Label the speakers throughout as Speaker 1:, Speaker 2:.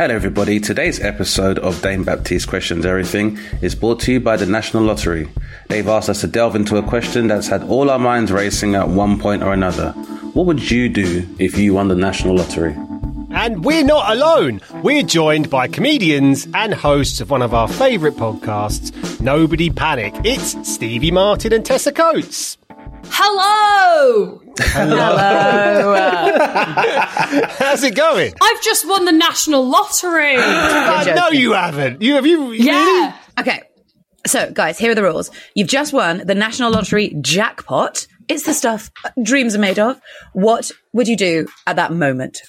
Speaker 1: Hello everybody, today's episode of Dane Baptiste Questions Everything is brought to you by the National Lottery. They've asked us to delve into a question that's had all our minds racing at one point or another. What would you do if you won the National Lottery?
Speaker 2: And we're not alone. We're joined by comedians and hosts of one of our favourite podcasts, Nobody Panic. It's Stevie Martin and Tessa Coates.
Speaker 3: Hello! Hello.
Speaker 2: How's it going?
Speaker 3: I've just won the national lottery.
Speaker 2: Uh, no, you haven't. You have you?
Speaker 3: yeah.
Speaker 4: Okay. So, guys, here are the rules. You've just won the National Lottery jackpot. It's the stuff dreams are made of. What would you do at that moment?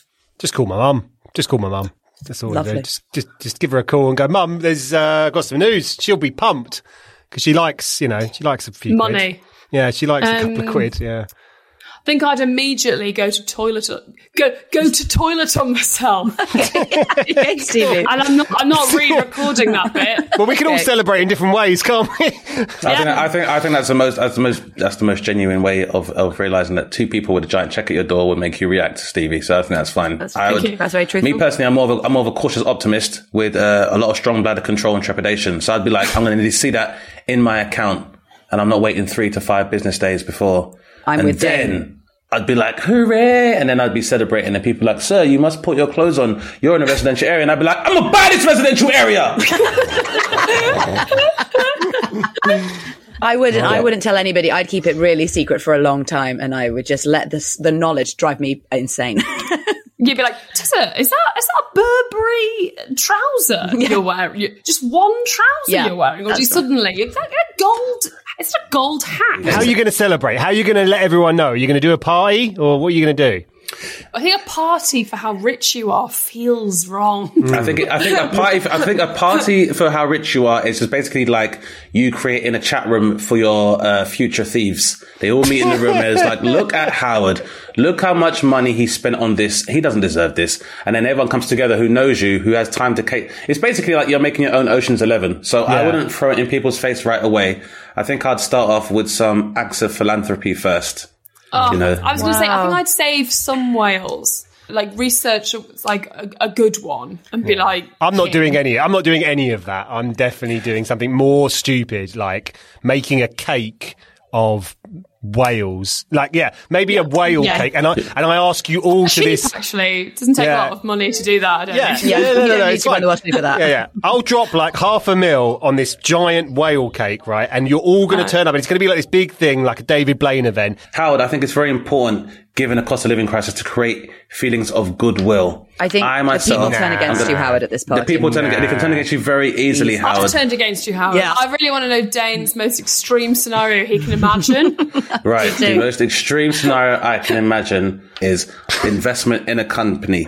Speaker 2: Just call my mum. Just call my mum. That's all I
Speaker 4: Lovely.
Speaker 2: do. Just, just, just give her a call and go, Mum, there's uh, got some news. She'll be pumped because she likes, you know, she likes a few quid.
Speaker 3: Money.
Speaker 2: Yeah, she likes a couple of
Speaker 3: Um,
Speaker 2: quid. Yeah.
Speaker 3: I think I'd immediately go to toilet go go to toilet on myself.
Speaker 4: Okay, Stevie.
Speaker 3: and I'm not I'm not re-recording that bit.
Speaker 2: Well, we can all celebrate in different ways, can't we?
Speaker 1: I think I think I think that's the most that's the most that's the most genuine way of, of realizing that two people with a giant check at your door would make you react, Stevie. So I think that's fine.
Speaker 4: That's,
Speaker 1: I would,
Speaker 3: you.
Speaker 4: that's very truthful.
Speaker 1: Me personally, I'm more of a, I'm more of a cautious optimist with uh, a lot of strong bladder control and trepidation. So I'd be like, I'm going to need to see that in my account, and I'm not waiting three to five business days before.
Speaker 4: I'm
Speaker 1: and
Speaker 4: with
Speaker 1: then
Speaker 4: Dane.
Speaker 1: I'd be like, hooray! And then I'd be celebrating, and people like, sir, you must put your clothes on. You're in a residential area, and I'd be like, I'm gonna buy this residential area.
Speaker 4: I wouldn't. I wouldn't tell anybody. I'd keep it really secret for a long time, and I would just let this the knowledge drive me insane.
Speaker 3: You'd be like, Tessa, is that is that a Burberry trouser you're wearing? Just one trouser
Speaker 4: Yeah,
Speaker 3: you're wearing, or do you
Speaker 4: that's right.
Speaker 3: suddenly it's like a gold? It's a gold hat.
Speaker 2: How are you going to celebrate? How are you going to let everyone know? Are you going to do a party or what are you going to do?
Speaker 3: I think a party for how rich you are feels wrong.
Speaker 1: I think I think a party. I think a party for how rich you are is just basically like you creating a chat room for your uh, future thieves. They all meet in the room and it's like, look at Howard. Look how much money he spent on this. He doesn't deserve this. And then everyone comes together who knows you, who has time to. Ca- it's basically like you're making your own Ocean's Eleven. So I wouldn't throw it in people's face right away. I think I'd start off with some acts of philanthropy first. Oh, you know,
Speaker 3: I was going to say, I think I'd save some whales, like research like a, a good one, and be like,
Speaker 2: I'm not doing any. I'm not doing any of that. I'm definitely doing something more stupid, like making a cake of whales. Like, yeah, maybe a whale
Speaker 3: Yeah.
Speaker 2: cake. And I and I ask you all to
Speaker 3: Cheap,
Speaker 2: this.
Speaker 3: actually. It doesn't take
Speaker 2: Yeah.
Speaker 3: a lot of money to do that. I don't
Speaker 2: Yeah,
Speaker 3: think.
Speaker 2: yeah, no, no, no, no, it's fine.
Speaker 4: to the lottery for that.
Speaker 2: Yeah, yeah. I'll drop like half a mil on this giant whale cake, right? And you're all going to turn up, and it's going to be like this big thing, like a David Blaine event.
Speaker 1: Howard, I think it's very important, given a cost of living crisis, to create feelings of goodwill.
Speaker 4: I think
Speaker 1: I
Speaker 4: the people turn
Speaker 2: Nah.
Speaker 4: against you, Howard, at this point.
Speaker 1: the
Speaker 4: point.
Speaker 1: people turn against, they can turn against you very easily,
Speaker 3: I've
Speaker 1: Howard.
Speaker 3: turned against you, Howard.
Speaker 4: Yeah.
Speaker 3: I really want to know Dane's most extreme scenario he can imagine.
Speaker 1: Right. The most extreme scenario I can imagine is investment in a company.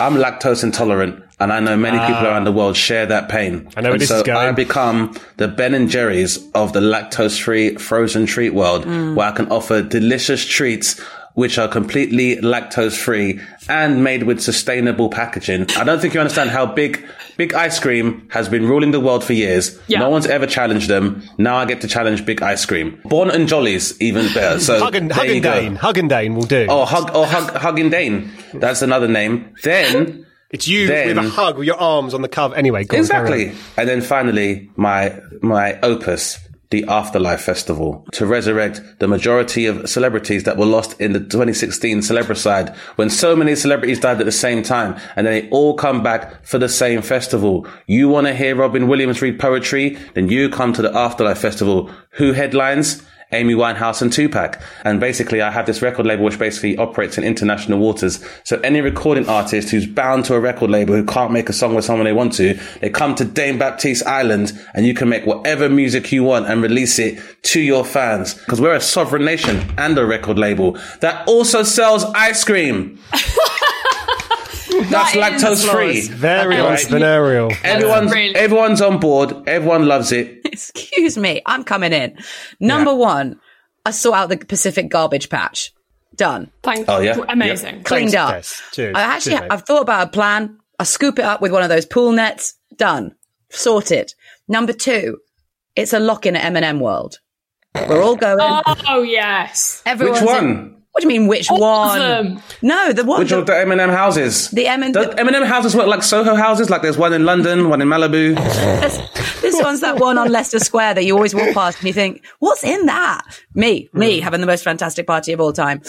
Speaker 1: I'm lactose intolerant. And I know many people ah. around the world share that pain.
Speaker 2: I know where
Speaker 1: and
Speaker 2: this
Speaker 1: so
Speaker 2: is going.
Speaker 1: I become the Ben and Jerry's of the lactose-free frozen treat world, mm. where I can offer delicious treats which are completely lactose-free and made with sustainable packaging. I don't think you understand how big Big Ice Cream has been ruling the world for years.
Speaker 3: Yeah.
Speaker 1: No one's ever challenged them. Now I get to challenge Big Ice Cream. Born and Jolly's even better. So
Speaker 2: Hug and,
Speaker 1: there
Speaker 2: Hug and. Dane. Hug and Dane will do.
Speaker 1: Oh, hug, oh, hug, hug and Dane. That's another name. Then,
Speaker 2: it's you
Speaker 1: then-
Speaker 2: with a hug with your arms on the cover. Anyway, go on, carry on.
Speaker 1: exactly. And then finally, my, my opus, the Afterlife Festival, to resurrect the majority of celebrities that were lost in the 2016 Celebricide, when so many celebrities died at the same time, and they all come back for the same festival. You want to hear Robin Williams read poetry? Then you come to the Afterlife Festival. Who headlines? Amy Winehouse and Tupac. And basically, I have this record label which basically operates in international waters. So any recording artist who's bound to a record label who can't make a song with someone they want to, they come to Dane Baptiste Island and you can make whatever music you want and release it to your fans. Because we're a sovereign nation and a record label that also sells ice cream. that's
Speaker 3: That is
Speaker 1: lactose free.
Speaker 2: Very
Speaker 1: Right.
Speaker 2: entrepreneurial.
Speaker 1: Everyone's
Speaker 3: really-
Speaker 1: everyone's on board. Everyone loves it.
Speaker 4: Excuse me, I'm coming in. Number one, I sort out the Pacific garbage patch. Done.
Speaker 3: Thank
Speaker 1: Oh, yeah?
Speaker 3: Amazing.
Speaker 4: Cleaned
Speaker 2: Thanks,
Speaker 4: up.
Speaker 2: Tess. Cheers.
Speaker 4: I actually,
Speaker 2: Cheers.
Speaker 4: I've thought about a plan. I scoop it up with one of those pool nets. Done. Sorted. Number two, it's a lock in at M&M World. We're all going.
Speaker 3: Oh yes.
Speaker 4: Everyone's
Speaker 1: Which
Speaker 4: in-
Speaker 1: one?
Speaker 4: What do you mean, which
Speaker 3: All of
Speaker 4: one?
Speaker 3: them.
Speaker 4: No, the one.
Speaker 1: Which of the M&M houses?
Speaker 4: the M&M.
Speaker 1: M&M houses work like Soho houses. Like there's one in London, one in Malibu.
Speaker 4: this one's that one on Leicester Square that you always walk past and you think, what's in that? Me, me
Speaker 1: Hmm.
Speaker 4: having the most fantastic party of all time.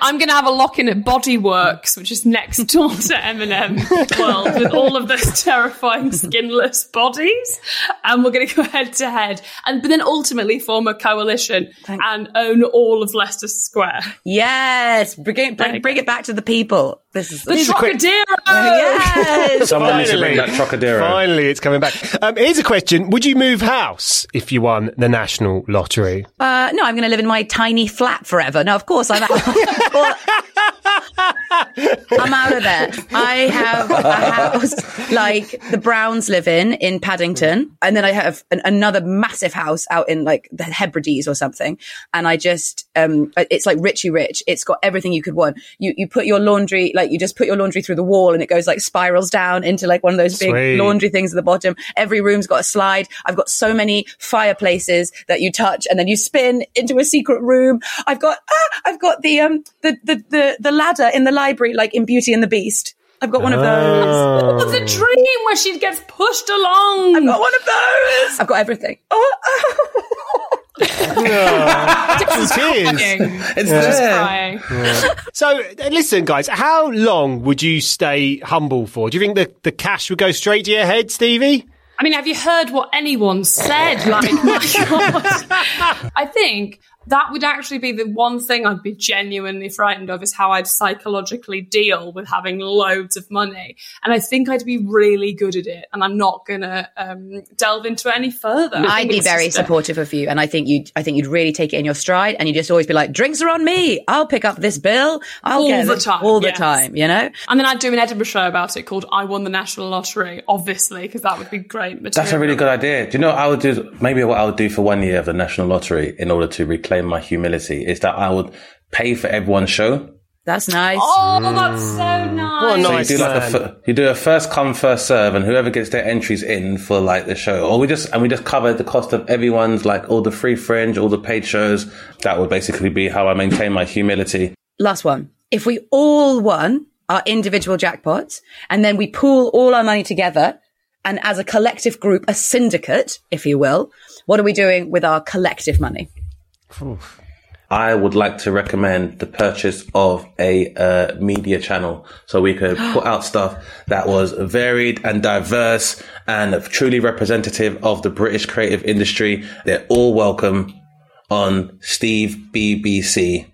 Speaker 3: I'm going to have a lock in at Body Worlds, which is next door to M&M World, with all of those terrifying skinless bodies, and we're going to go head to head, and but then ultimately form a coalition and own all of Leicester Square.
Speaker 4: Yes, bring it, bring, bring it back to the people. This is
Speaker 3: The
Speaker 2: a quick-
Speaker 3: Trocadero.
Speaker 4: yes.
Speaker 1: Someone needs to bring
Speaker 2: Finally.
Speaker 1: Trocadero.
Speaker 2: Finally, it's coming back. Um, here's a question: Would you move house if you won the national lottery?
Speaker 4: Uh, no, I'm going to live in my tiny flat forever. Now, of course I'm out. I'm out of there. I have a house like the Browns live in in Paddington, and then I have an, another massive house out in like the Hebrides or something. And I just, um, it's like Richie Rich. It's got everything you could want. You you put your laundry like you just put your laundry through the wall, and it goes like spirals down into like one of those big
Speaker 2: Sweet.
Speaker 4: laundry things at the bottom. Every room's got a slide. I've got so many fireplaces that you touch and then you spin into a secret room. I've got ah, I've got the um the the the, the ladder in the library like in Beauty and the Beast. I've got one of those.
Speaker 2: Oh.
Speaker 3: The dream where she gets pushed along.
Speaker 4: I've got one of those. I've got everything. Oh,
Speaker 2: Cheers.
Speaker 1: It's
Speaker 3: Just
Speaker 1: there.
Speaker 3: crying.
Speaker 2: So, uh, listen, guys, how long would you stay humble for? Do you think the, the cash would go straight to your head, Stevie?
Speaker 3: I mean, have you heard what anyone said? Like, my God. I think that would actually be the one thing I'd be genuinely frightened of is how I'd psychologically deal with having loads of money. And I think I'd be really good at it. And I'm not going to um, delve into it any further. I
Speaker 4: I'd be very
Speaker 3: a-
Speaker 4: supportive of you, and I think you. would I think you'd really take it in your stride, and you would just always be like, "Drinks are on me. I'll pick up this bill. I'll
Speaker 3: All
Speaker 4: get
Speaker 3: the time,
Speaker 4: all the
Speaker 3: yes.
Speaker 4: time." You know.
Speaker 3: And then I'd do an Edinburgh show about it called I Won the National Lottery, obviously, because that would be great material.
Speaker 1: That's a really good idea. Do you know what I would do? Maybe what I would do for one year of the National Lottery in order to reclaim my humility is that I would pay for everyone's show.
Speaker 4: That's nice.
Speaker 3: Oh, that's so mm. nice.
Speaker 2: What a
Speaker 1: So you do like a
Speaker 2: man.
Speaker 1: fir- you do a first come first serve, and whoever gets their entries in for like the show, or we just and we just cover the cost of everyone's like all the free fringe, all the paid shows. That would basically be how I maintain my humility.
Speaker 4: Last one. If we all won our individual jackpots and then we pool all our money together and as a collective group, a syndicate, if you will, what are we doing with our collective money?
Speaker 1: I would like to recommend the purchase of a uh, media channel so we could put out stuff that was varied and diverse and truly representative of the British creative industry. They're all welcome on Steve BBC.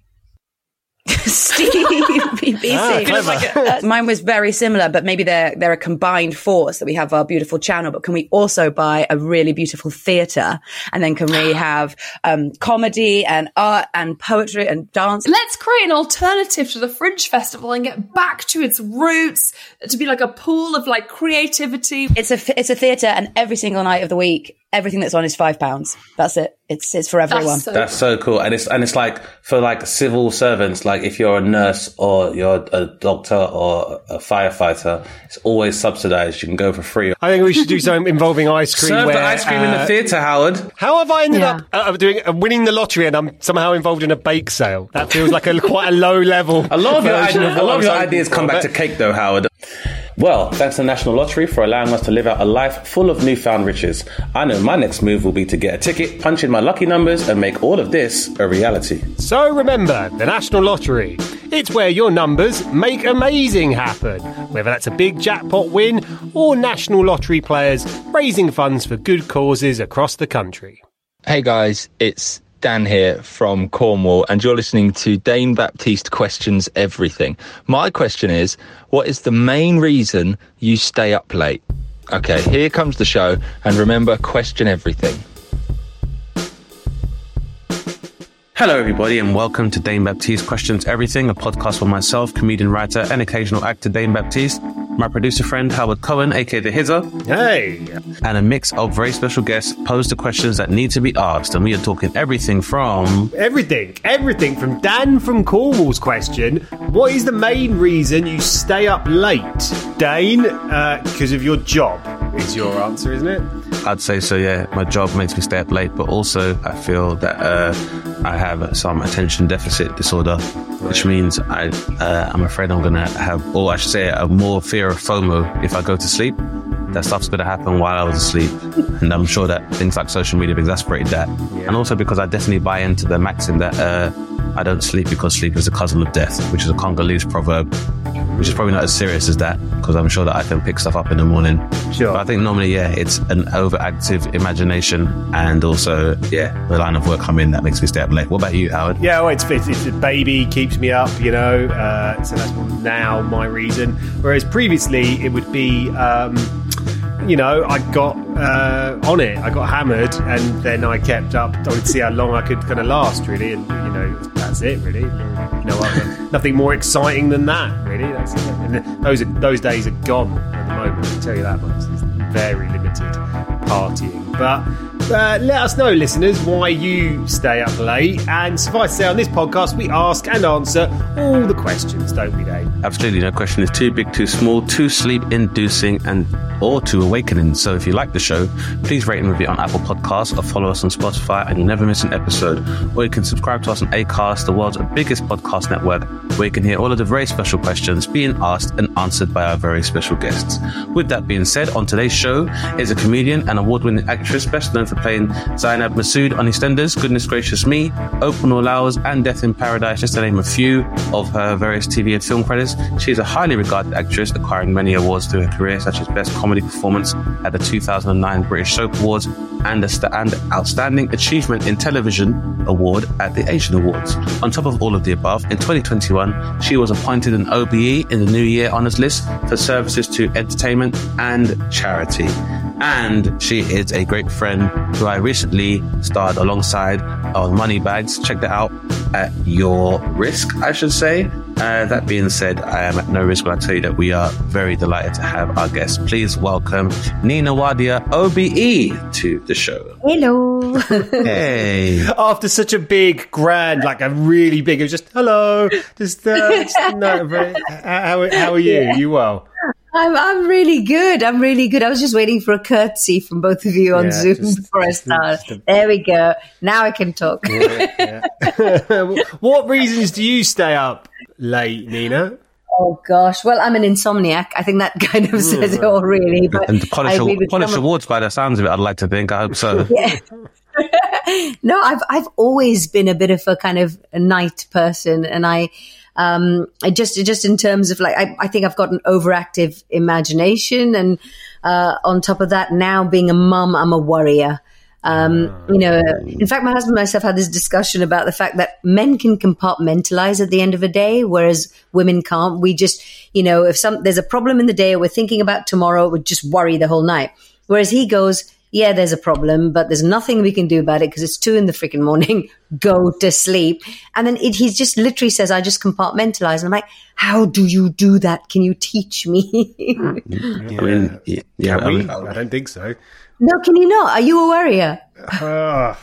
Speaker 4: Steve BBC.
Speaker 2: Ah, clever.
Speaker 4: Uh, mine was very similar, but maybe they're they're a combined force that we have our beautiful channel. But can we also buy a really beautiful theatre? And then can we have um, comedy and art and poetry and dance?
Speaker 3: Let's create an alternative to the Fringe Festival and get back to its roots to be like a pool of like creativity.
Speaker 4: It's a it's a theatre, and every single night of the week, everything that's on is five pounds. That's it. It's it's for everyone.
Speaker 3: That's so
Speaker 1: That's so cool. And it's, and it's like for like civil servants, like if you're a nurse or you're a doctor or a firefighter, it's always subsidized. You can go for free.
Speaker 2: I think we should do something involving ice cream.
Speaker 1: Serve
Speaker 2: where,
Speaker 1: the ice cream in the
Speaker 2: uh,
Speaker 1: theatre, Howard.
Speaker 2: How have I ended
Speaker 4: Yeah.
Speaker 2: up uh, doing uh, winning the lottery and I'm somehow involved in a bake sale? That feels like a quite a low level.
Speaker 1: A lot of your,
Speaker 2: version
Speaker 1: ideas, a lot of your ideas come back to cake, though, Howard. Well, thanks to the National Lottery for allowing us to live out a life full of newfound riches. I know my next move will be to get a ticket, punch in my lucky numbers, and make all of this a reality.
Speaker 2: So remember, the National Lottery. It's where your numbers make amazing happen. Whether that's a big jackpot win or National Lottery players raising funds for good causes across the country.
Speaker 5: Hey guys, it's Dan here from Cornwall, and you're listening to Dane Baptiste Questions Everything. My question is what is the main reason you stay up late? Okay, here comes the show, and remember, question everything.
Speaker 1: Hello, everybody, and welcome to Dane Baptiste Questions Everything, a podcast for myself, comedian, writer, and occasional actor Dane Baptiste. my producer friend Howard Cohen, aka the Hizzer,
Speaker 2: Hey,
Speaker 1: and a mix of very special guests pose the questions that need to be asked. And we are talking everything from
Speaker 2: everything, everything from Dan from Cornwall's question. What is the main reason you stay up late? Dane, uh, because of your job, is your answer, isn't it?
Speaker 1: I'd say so, yeah. My job makes me stay up late, but also I feel that uh, I have some attention deficit disorder, which means I, uh, I'm afraid I'm going to have, or I should say, a more fear of FOMO if I go to sleep. That stuff's going to happen while I was asleep. And I'm sure that things like social media have exacerbated that. And also because I definitely buy into the maxim that uh, I don't sleep because sleep is the cousin of death, which is a Congolese proverb, which is probably not as serious as that because I'm sure that I can pick stuff up in the morning.
Speaker 2: Sure.
Speaker 1: But I think normally, yeah, it's an overactive imagination and also, yeah, the line of work I'm in that makes me stay up late. What about you, Howard?
Speaker 2: Yeah, well, it's, it's, it's a baby keeps me up, you know. Uh, so that's now my reason. Whereas previously it would be, um, you know, I got uh, on it, I got hammered, and then I kept up. I would see how long I could kind of last, really, and you know, that's it, really. No other, nothing more exciting than that, really. That's it. And those are, those days are gone at the moment. I can tell you that much. It's very limited partying, but. Uh, let us know, listeners, why you stay up late. And suffice to say, on this podcast, we ask and answer all the questions, don't we, Dane?
Speaker 1: Absolutely, no question is too big, too small, too sleep-inducing, and or too awakening. So if you like the show, please rate and review on Apple Podcasts or follow us on Spotify, and you'll never miss an episode. Or you can subscribe to us on Acast, the world's biggest podcast network, where you can hear all of the very special questions being asked and answered by our very special guests. With that being said, on today's show is a comedian and award-winning actress, best known for playing Zainab Masood on EastEnders, Goodness Gracious Me, Open All Hours, and Death in Paradise, just to name a few of her various TV and film credits. She is a highly regarded actress, acquiring many awards through her career, such as Best Comedy Performance at the 2009 British Soap Awards and the st- and Outstanding Achievement in Television Award at the Asian Awards. On top of all of the above, in 2021, she was appointed an OBE in the New Year Honours List for services to entertainment and charity. And she is a great friend who I recently starred alongside on Money Bags. Check that out at your risk, I should say. Uh, that being said, I am at no risk when I tell you that we are very delighted to have our guest. Please welcome Nina Wadia, OBE, to the show.
Speaker 6: Hello.
Speaker 1: Hey.
Speaker 2: After such a big, grand, like a really big, it was just hello, just, uh, just no, very, how, how are you? You well?
Speaker 6: I'm I'm really good. I'm really good. I was just waiting for a curtsy from both of you on
Speaker 2: Yeah,
Speaker 6: Zoom
Speaker 2: just-
Speaker 6: before I start.
Speaker 2: a-
Speaker 6: There we go. Now I can talk.
Speaker 2: what reasons do you stay up late, Nina?
Speaker 6: oh gosh. Well, I'm an insomniac. I think that kind of says it all, really. Mm. But
Speaker 1: And to polish,
Speaker 6: I
Speaker 1: polish awards by the sounds of it, I'd like to think. I hope so.
Speaker 6: Yeah. no, I've I've always been a bit of a kind of a night person, and I, um, I just just in terms of like I, I think I've got an overactive imagination, and uh, on top of that, now being a mum, I'm a worrier. Um, you know, in fact, my husband and myself had this discussion about the fact that men can compartmentalize at the end of a day, whereas women can't. We just, you know, if some there's a problem in the day, or we're thinking about tomorrow, we just worry the whole night. Whereas he goes, yeah, there's a problem, but there's nothing we can do about it because it's two in the freaking morning. Go to sleep. And then it, he just literally says, I just compartmentalize. And I'm like, how do you do that? Can you teach me?
Speaker 1: I mean, yeah, yeah I mean,
Speaker 2: I don't think so.
Speaker 6: no, can you not? Are you a worrier?
Speaker 2: Ah,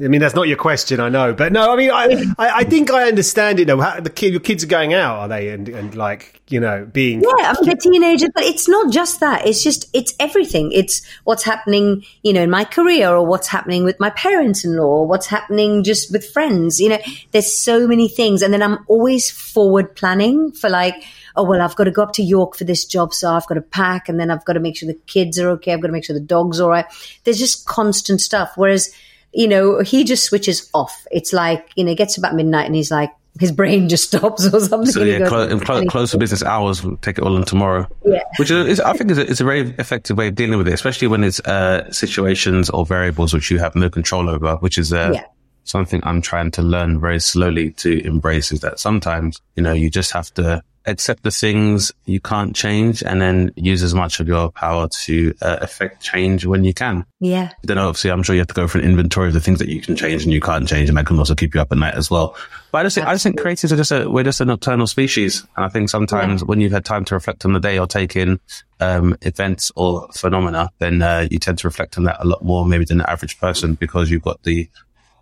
Speaker 2: I mean, that's not your question, I know, but no, I mean, I, I, I think I understand it. Though How, the kid, your kids are going out, are they? And, and like, you know, being
Speaker 6: Yeah, I mean, they're teenagers, but it's not just that. It's just, it's everything. It's what's happening, you know, in my career or what's happening with my parents in law, or what's happening just with friends. You know, there's so many things. And then I'm always forward planning for like, oh, well, I've got to go up to York for this job. So I've got to pack and then I've got to make sure the kids are okay. I've got to make sure the dog's all right. There's just constant stuff. Whereas, you know, he just switches off. It's like, you know, it gets about midnight and he's like, his brain just stops or something.
Speaker 1: So yeah, clo- and clo- close to business hours, we'll take it all in tomorrow.
Speaker 6: Yeah.
Speaker 1: Which is, is I think is a, is a very effective way of dealing with it, especially when it's uh, situations or variables which you have no control over, which is uh,
Speaker 6: Yeah.
Speaker 1: something I'm trying to learn very slowly to embrace. Is that sometimes you know you just have to accept the things you can't change and then use as much of your power to uh, affect change when you can.
Speaker 6: Yeah.
Speaker 1: Then obviously I'm sure you have to go for an inventory of the things that you can change and you can't change and that can also keep you up at night as well. But I just think, I just think creatives are just a, we're just a nocturnal species. And I think sometimes when you've had time to reflect on the day or take in, um, events or phenomena, then, uh, you tend to reflect on that a lot more maybe than the average person because you've got the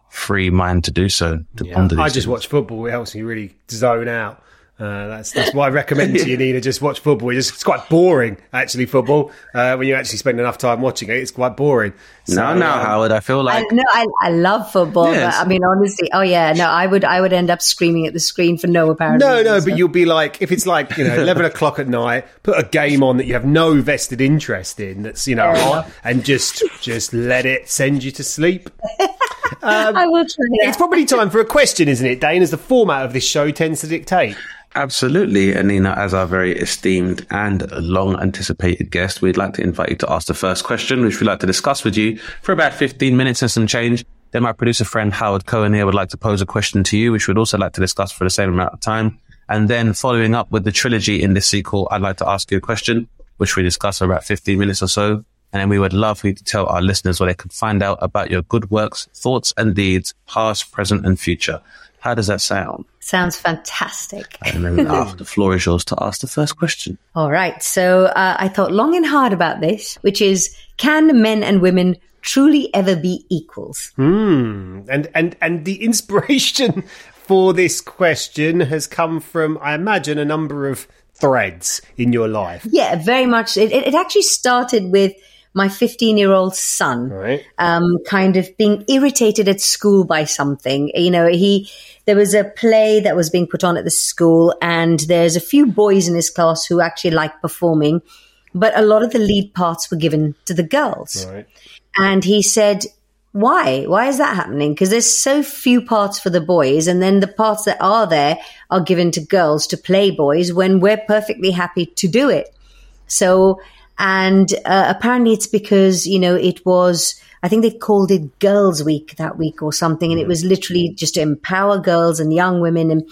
Speaker 1: free mind to do so, to ponder
Speaker 2: I just
Speaker 1: things.
Speaker 2: watch football. It helps me really zone out. Uh, that's that's what I recommend to you, Nina. Just watch football. It's, it's quite boring, actually. Football uh, when you actually spend enough time watching it, it's quite boring. So,
Speaker 1: No, no,
Speaker 2: um,
Speaker 1: Howard. I feel
Speaker 6: I,
Speaker 1: like
Speaker 6: no, I, I love football.
Speaker 1: Yes.
Speaker 6: But, I mean, honestly, oh yeah, no, I would, I would end up screaming at the screen for no apparent
Speaker 2: No,
Speaker 6: reason.
Speaker 2: no,
Speaker 6: So-
Speaker 2: but you'll be like, if it's like, you know, 11 o'clock at night, put a game on that you have no vested interest in, that's, you know, hot, and just, just let it send you to sleep.
Speaker 6: I will try that.
Speaker 2: It's probably time for a question, isn't it, Dane, as the format of this show tends to dictate.
Speaker 1: Absolutely. And Nina, as our very esteemed and long anticipated guest, we'd like to invite you to ask the first question, which we'd like to discuss with you for about 15 minutes and some change. Then my producer friend Howard Cohen here would like to pose a question to you, which we'd also like to discuss for the same amount of time. And then following up with the trilogy in this sequel, I'd like to ask you a question, which we discuss for about 15 minutes or so. And then we would love for you to tell our listeners where they can find out about your good works, thoughts and deeds, past, present and future. How does that sound?
Speaker 6: Sounds fantastic.
Speaker 1: And then after the floor is yours to ask the first question.
Speaker 6: All right. So uh, I thought long and hard about this, which is can men and women truly ever be equals?
Speaker 2: And, and, and the inspiration for this question has come from, I imagine, a number of threads in your life.
Speaker 6: Yeah, very much. It, it it actually started with my 15 year old son.
Speaker 2: Right.
Speaker 6: um, kind of being irritated at school by something. You know, he there was a play that was being put on at the school, and there's a few boys in his class who actually like performing, but a lot of the lead parts were given to the girls.
Speaker 2: Right.
Speaker 6: And he said, why? Why is that happening? Because there's so few parts for the boys, and then the parts that are there are given to girls to play boys when we're perfectly happy to do it. So, and uh, apparently it's because, you know, it was, I think they called it Girls Week that week or something. And it was literally just to empower girls and young women and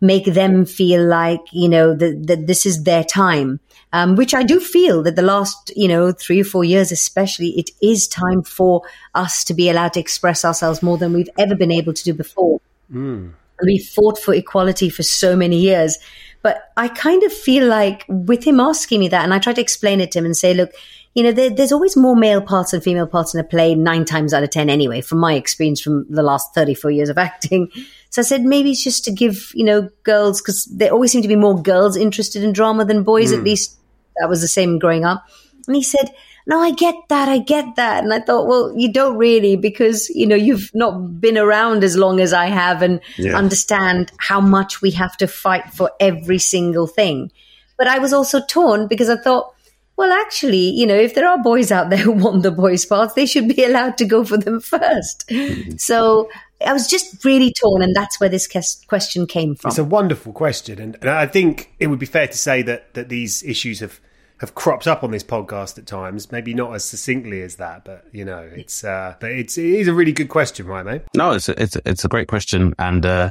Speaker 6: make them feel like, you know, that, that this is their time. Um, which I do feel that the last, you know, three or four years, especially, it is time for us to be allowed to express ourselves more than we've ever been able to do before we fought for equality for so many years. But I kind of feel like with him asking me that, and I try to explain it to him and say, look, you know, there, there's always more male parts and female parts in a play, nine times out of 10 anyway, from my experience from the last 34 years of acting. So I said, maybe it's just to give, you know, girls, because there always seem to be more girls interested in drama than boys, at hmm. least that was the same growing up. And he said, no, I get that. I get that. And I thought, well, you don't really because, you know, you've not been around as long as I have and understand how much we have to fight for every single thing. But I was also torn because I thought, well, actually, you know, if there are boys out there who want the boys' parts, they should be allowed to go for them 1st So I was just really torn. And that's where this question came from.
Speaker 2: It's a wonderful question, and, and I think it would be fair to say that that these issues have have cropped up on this podcast at times. Maybe not as succinctly as that, but you know, it's uh, but it's it is a really good question, right, mate?
Speaker 1: No, it's a, it's a, it's a great question, and uh,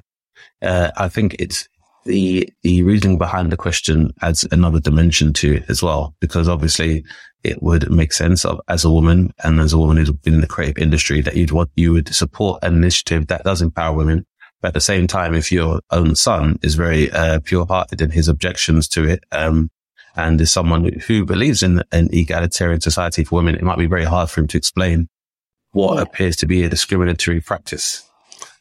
Speaker 1: uh, I think it's the the reasoning behind the question adds another dimension to it as well, because obviously it would make sense of as a woman and as a woman who's been in the creative industry that you'd want you would support an initiative that does empower women. But at the same time, if your own son is very uh, pure-hearted in his objections to it, um, and is someone who believes in an egalitarian society for women, it might be very hard for him to explain what
Speaker 6: Yeah.
Speaker 1: appears to be a discriminatory practice.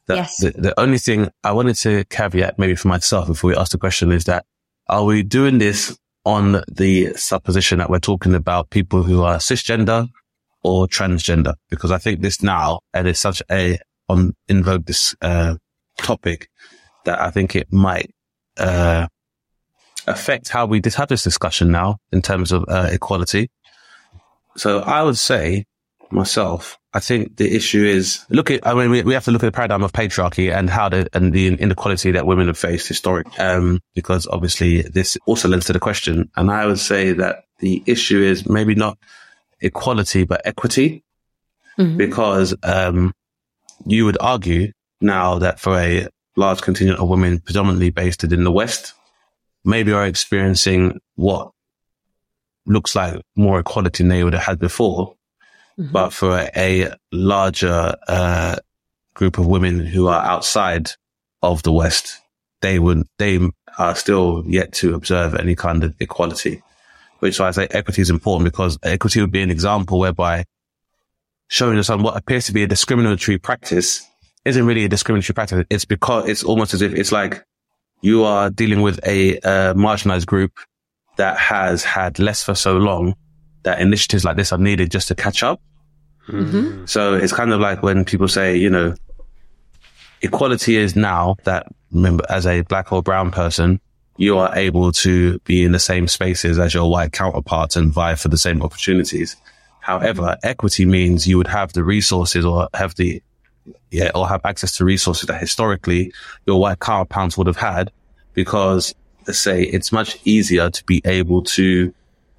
Speaker 1: The,
Speaker 6: Yes.
Speaker 1: the, the only thing I wanted to caveat maybe for myself before we ask the question is that are we doing this on the supposition that we're talking about people who are cisgender or transgender? Because I think this now, and it's such a on in vogue this uh, topic that I think it might uh, affect how we have this discussion now in terms of uh, equality. So I would say myself, I think the issue is look at, I mean, we, we have to look at the paradigm of patriarchy and how the, and the inequality that women have faced historically. Um, because obviously this also lends to the question. And I would say that the issue is maybe not equality, but equity. Because, um, you would argue now that for a large contingent of women predominantly based in the West, maybe are experiencing what looks like more equality than they would have had before. But for a larger, uh, group of women who are outside of the West, they would, they are still yet to observe any kind of equality, which I say equity is important because equity would be an example whereby showing us on what appears to be a discriminatory practice isn't really a discriminatory practice. It's because it's almost as if it's like you are dealing with a uh, marginalized group that has had less for so long that initiatives like this are needed just to catch up. Mm-hmm. So it's kind of like when people say, you know, equality is now that remember as a black or brown person, you are able to be in the same spaces as your white counterparts and vie for the same opportunities. However, equity means you would have the resources or have the yeah, or have access to resources that historically your white counterparts would have had because let's say it's much easier to be able to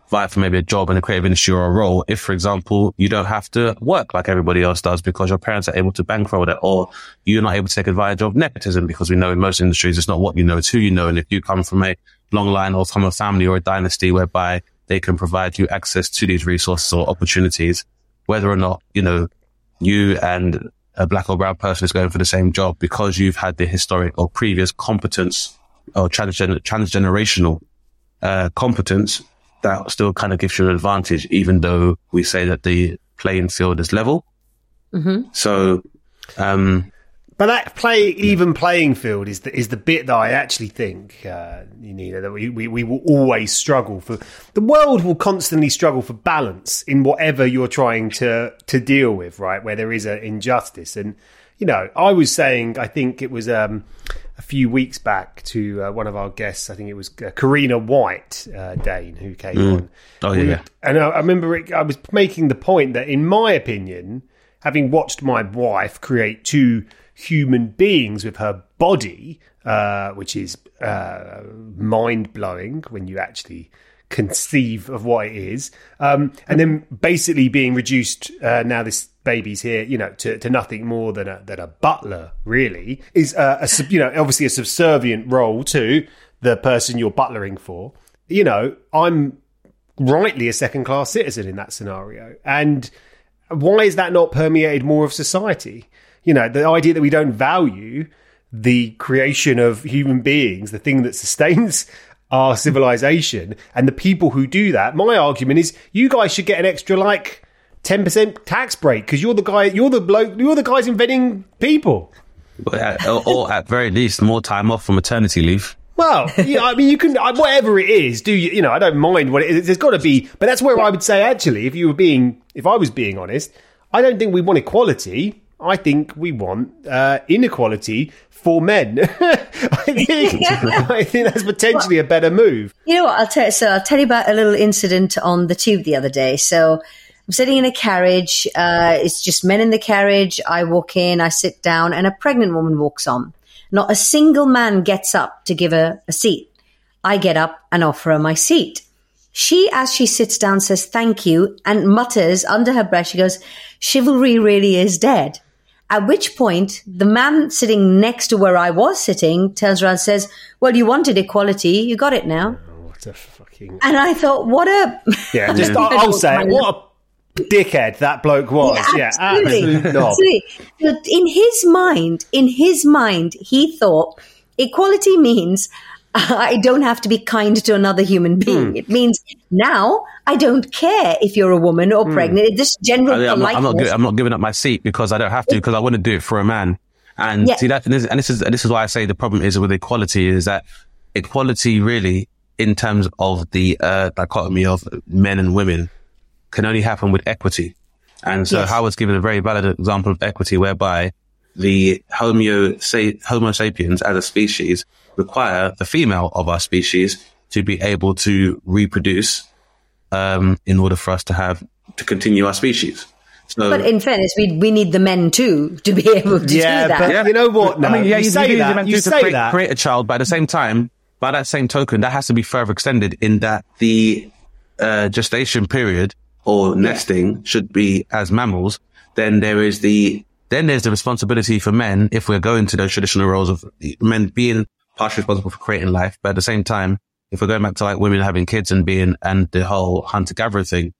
Speaker 1: vie for maybe a job in the creative industry or a role if, for example, you don't have to work like everybody else does because your parents are able to bankroll it or you're not able to take advantage of nepotism because we know in most industries it's not what you know, it's who you know. And if you come from a long line or from a family or a dynasty whereby they can provide you access to these resources or opportunities, whether or not, you know, you and a black or brown person is going for the same job because you've had the historic or previous competence or transgen- transgenerational uh, competence that still kind of gives you an advantage, even though we say that the playing field is level. So, um,
Speaker 2: But that play even playing field is the is the bit that I actually think uh, you know that we, we we will always struggle for. The world will constantly struggle for balance in whatever you're trying to to deal with, right? Where there is an injustice, and you know, I was saying, I think it was um, a few weeks back to uh, one of our guests. I think it was uh, Karina White, uh, Dane, who came on.
Speaker 1: Oh, yeah.
Speaker 2: and I, I remember it, I was making the point that, in my opinion, having watched my wife create two human beings with her body, uh, which is uh, mind blowing when you actually conceive of what it is, um, and then basically being reduced uh, now this baby's here, you know, to, to nothing more than a than a butler. Really, is uh, a you know obviously a subservient role to the person you're butlering for. You know, I'm rightly a second class citizen in that scenario. And why is that not permeated more of society? You know, the idea that we don't value the creation of human beings, the thing that sustains our civilization, and the people who do that. My argument is you guys should get an extra like 10% tax break because you're the guy, you're the bloke, you're the guys inventing people.
Speaker 1: but at, or, or at very least, more time off for maternity leave.
Speaker 2: Well, yeah, I mean, you can uh, whatever it is. Do you? You know, I don't mind what it is. There's got to be, but that's where I would say actually, if you were being, if I was being honest, I don't think we want equality. I think we want uh, inequality for men. I think I think that's potentially a better move.
Speaker 6: You know what? I'll tell. So I'll tell you about a little incident on the tube the other day. So I'm sitting in a carriage. Uh, it's just men in the carriage. I walk in. I sit down, and a pregnant woman walks on. Not a single man gets up to give her a seat. I get up and offer her my seat. She, as she sits down, says thank you and mutters under her breath. She goes, "Chivalry really is dead." At which point, the man sitting next to where I was sitting turns around and says, Well, you wanted equality. You got it now.
Speaker 2: What a fucking
Speaker 6: And I thought, What a.
Speaker 2: yeah! Just I'll, I'll say. What a dickhead that bloke was. Yeah,
Speaker 6: absolutely.
Speaker 2: absolute knob.
Speaker 6: Absolutely. But in his mind, in his mind, he thought equality means I don't have to be kind to another human being.
Speaker 1: Hmm.
Speaker 6: It means now I don't care if you're a woman or pregnant. This general
Speaker 1: I, I'm, not, I'm, not, I'm not giving up my seat because I don't have to because I want to do it for a man. And
Speaker 6: Yeah.
Speaker 1: see that, and this, and this is and this is why I say the problem is with equality is that equality really, in terms of the uh, dichotomy of men and women, can only happen with equity. And so
Speaker 6: Yes.
Speaker 1: Howard's given a very valid example of equity whereby the Homo, say, Homo sapiens as a species require the female of our species to be able to reproduce um, in order for us to have to continue our species. So,
Speaker 6: But in fairness, we we need the men too to be able to
Speaker 2: Yeah,
Speaker 6: do that.
Speaker 2: but you know what? No,
Speaker 1: I mean, yeah,
Speaker 2: you,
Speaker 1: you,
Speaker 2: say that.
Speaker 1: meant
Speaker 2: You
Speaker 1: to
Speaker 2: say
Speaker 1: create,
Speaker 2: that.
Speaker 1: create a child, but at the same time, by that same token, that has to be further extended in that the uh, gestation period or nesting should be as mammals. Then there is the then there's the responsibility for men if we're going to those traditional roles of men being partially responsible for creating life, but at the same time if we're going back to like women having kids and being, and the whole hunter gatherer thing,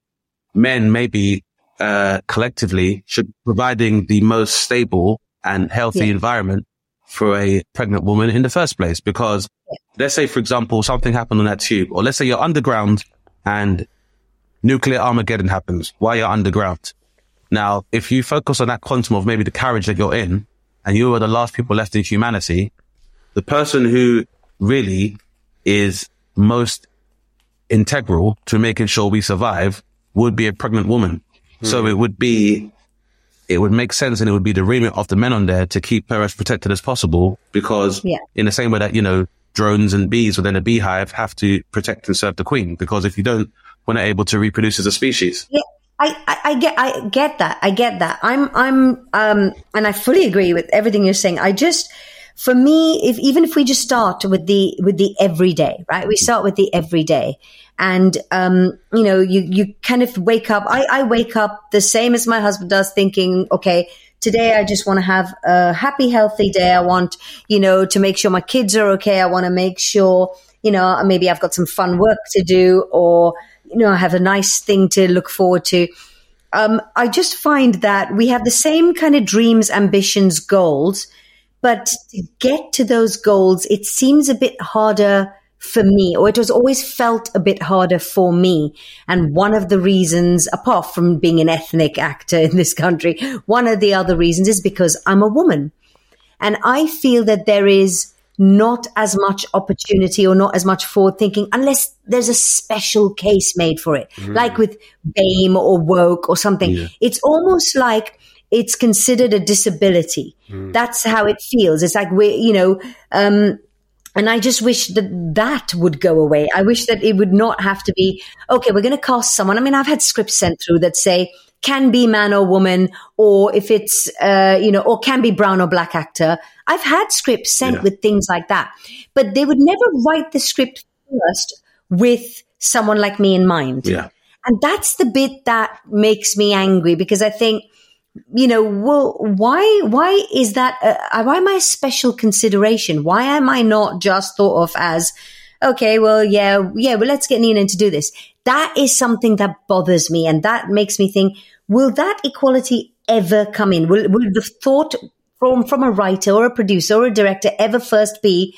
Speaker 1: men maybe, uh, collectively should providing the most stable and healthy
Speaker 6: Yeah.
Speaker 1: environment for a pregnant woman in the first place. Because let's say, for example, something happened on that tube, or let's say you're underground and nuclear Armageddon happens while you're underground. Now, if you focus on that quantum of maybe the carriage that you're in and you are the last people left in humanity, the person who really is most integral to making sure we survive would be a pregnant woman. So hmm. it would be, it would make sense and it would be the remit of the men on there to keep her as protected as possible because
Speaker 6: Yeah.
Speaker 1: in the same way that, you know, drones and bees within a beehive have to protect and serve the queen because if you don't, we're not able to reproduce as a species.
Speaker 6: Yeah, I, I, I get I get that. I get that. I'm I'm um and I fully agree with everything you're saying. I just for me, if even if we just start with the with the everyday, right? We start with the everyday. And um, you know, you you kind of wake up I, I wake up the same as my husband does, thinking, okay, today I just want to have a happy, healthy day. I want, you know, to make sure my kids are okay. I want to make sure, you know, maybe I've got some fun work to do or, you know, I have a nice thing to look forward to. Um, I just find that we have the same kind of dreams, ambitions, goals, but to get to those goals, it seems a bit harder for me, or it has always felt a bit harder for me. And one of the reasons, apart from being an ethnic actor in this country, one of the other reasons is because I'm a woman. And I feel that there is not as much opportunity or not as much forward thinking unless there's a special case made for it, like with BAME or woke or something. It's almost like it's considered a disability. That's how it feels. It's like we're, you know, um, and I just wish that that would go away. I wish that it would not have to be, okay, we're going to cast someone. I mean, I've had scripts sent through that say, can be man or woman, or if it's, uh, you know, or can be brown or black actor. I've had scripts sent
Speaker 1: Yeah.
Speaker 6: with things like that, but they would never write the script first with someone like me in mind.
Speaker 1: Yeah.
Speaker 6: And that's the bit that makes me angry because I think, you know, well, why, why is that, uh, why am I a special consideration? Why am I not just thought of as, okay, well, yeah, yeah, well, let's get Nina to do this. That is something that bothers me. And that makes me think, will that equality ever come in? Will, will the thought from, from a writer or a producer or a director ever first be,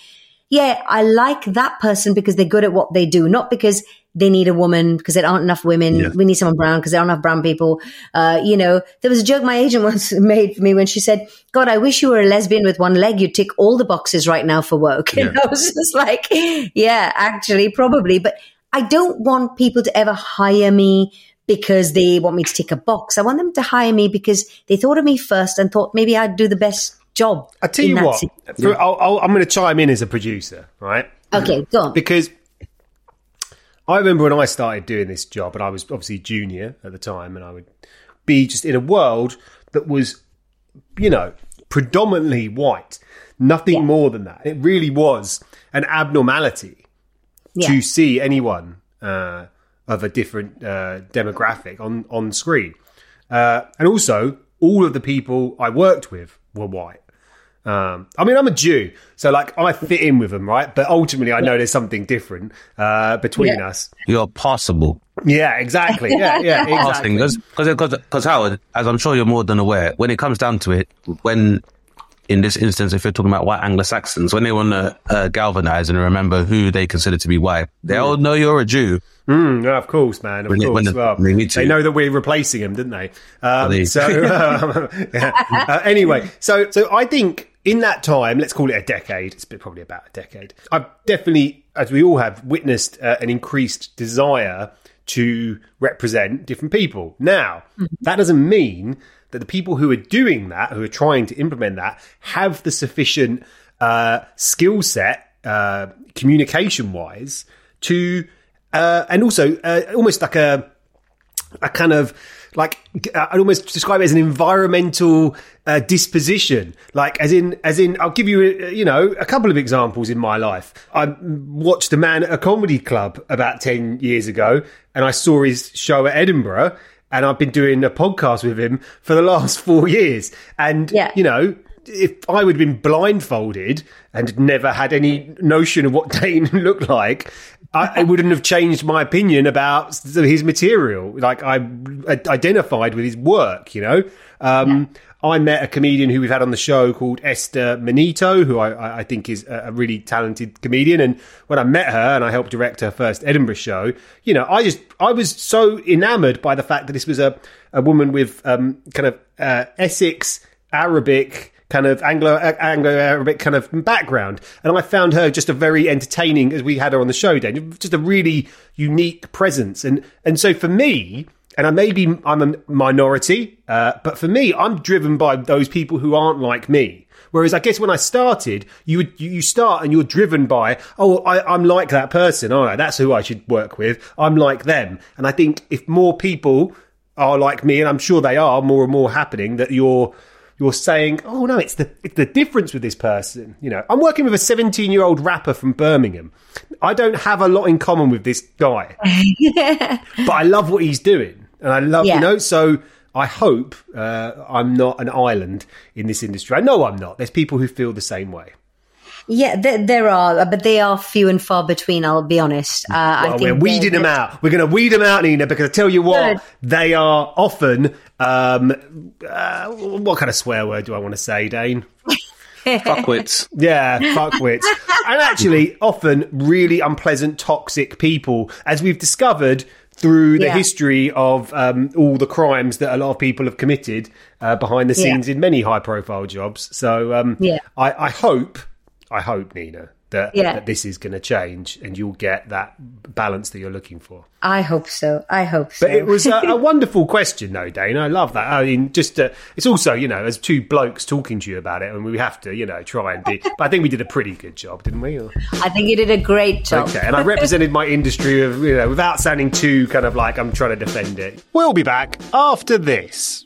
Speaker 6: yeah, I like that person because they're good at what they do, not because they need a woman because there aren't enough women.
Speaker 1: Yeah.
Speaker 6: We need someone brown because there aren't enough brown people. Uh, you know, there was a joke my agent once made for me when she said, God, I wish you were a lesbian with one leg. You'd tick all the boxes right now for work. And I was just like, yeah, actually, probably. But I don't want people to ever hire me because they want me to tick a box. I want them to hire me because they thought of me first and thought maybe I'd do the best job.
Speaker 2: I tell you what,
Speaker 6: si-
Speaker 2: for, I'll, I'll, I'm going to chime in as a producer, right?
Speaker 6: Okay, go on.
Speaker 2: because I remember when I started doing this job, and I was obviously junior at the time, and I would be just in a world that was, you know, predominantly white, nothing
Speaker 6: Yeah.
Speaker 2: more than that. It really was an abnormality
Speaker 6: Yeah.
Speaker 2: to see anyone uh, of a different uh, demographic on on screen, uh, and also all of the people I worked with were white. Um, I mean, I'm a Jew, so like I fit in with them, right? But ultimately, I know there's something different uh, between
Speaker 6: Yeah.
Speaker 2: us.
Speaker 1: You're possible.
Speaker 2: Yeah, exactly. Yeah, yeah, exactly.
Speaker 1: Because, Because because Howard, as I'm sure you're more than aware, when it comes down to it, when in this instance, if you're talking about white Anglo Saxons, when they want to uh, galvanize and remember who they consider to be white, they all know you're a Jew.
Speaker 2: Mm, yeah, of course, man. Of
Speaker 1: When they-
Speaker 2: course.
Speaker 1: when
Speaker 2: well,
Speaker 1: they
Speaker 2: they know that we're replacing him, didn't they? Um,
Speaker 1: They-
Speaker 2: so, um, yeah. Uh, anyway, so so I think in that time, let's call it a decade. It's probably about a decade. I've definitely, as we all have, witnessed uh, an increased desire to represent different people. Now, that doesn't mean that the people who are doing that, who are trying to implement that, have the sufficient uh, skill set, uh, communication wise, to uh, and also uh, almost like a a kind of like I'd almost describe it as an environmental uh, disposition. Like as in as in I'll give you uh, you know a couple of examples in my life. I watched a man at a comedy club about ten years ago, and I saw his show at Edinburgh. And I've been doing a podcast with him for the last four years. And,
Speaker 6: Yeah.
Speaker 2: you know, if I would have been blindfolded and never had any notion of what Dane looked like, I, it wouldn't have changed my opinion about his material. Like I identified with his work, you know. Um, I met a comedian who we've had on the show called Esther Manito, who I, I think is a really talented comedian. And when I met her and I helped direct her first Edinburgh show, you know, I just I was so enamored by the fact that this was a a woman with um, kind of uh, Essex Arabic kind of Anglo Anglo Arabic kind of background, and I found her just a very entertaining as we had her on the show. Dan, just a really unique presence, and and so for me, and I maybe I'm a minority, uh, but for me, I'm driven by those people who aren't like me. Whereas I guess when I started, you would, you start and you're driven by, oh, I, am like that person, aren't I? That's who I should work with. I'm like them. And I think if more people are like me, and I'm sure they are more and more happening, that you're you're saying, oh no, it's the it's the difference with this person. You know, I'm working with a 17 year old rapper from Birmingham. I don't have a lot in common with this guy, but I love what he's doing and I love, yeah. you know, so I hope uh, I'm not an island in this industry. I know I'm not. There's people who feel the same way.
Speaker 6: Yeah, there, there, are, but they are few and far between. I'll be honest. Uh,
Speaker 2: well, I think we're weeding them out. We're going to weed them out, Nina, because I tell you what, Good. they are often. Um, uh, what kind of swear word do I want to say, Dane?
Speaker 7: fuckwits.
Speaker 2: Yeah, fuckwits. and actually, often really unpleasant, toxic people, as we've discovered through the yeah. history of um, all the crimes that a lot of people have committed uh, behind the scenes yeah. in many high profile jobs. So um, yeah. I, I, hope, I hope, Nina, that, yeah. that this is going to change and you'll get that balance that you're looking for.
Speaker 6: I hope so. I hope so.
Speaker 2: But it was a, a wonderful question, though, Dana. I love that. I mean, just uh, it's also, you know, as two blokes talking to you about it, and we have to, you know, try and be. But I think we did a pretty good job, didn't we? Or...
Speaker 6: I think you did a great job.
Speaker 2: Okay, and I represented my industry, of, you know, without sounding too kind of like I'm trying to defend it. We'll be back after this.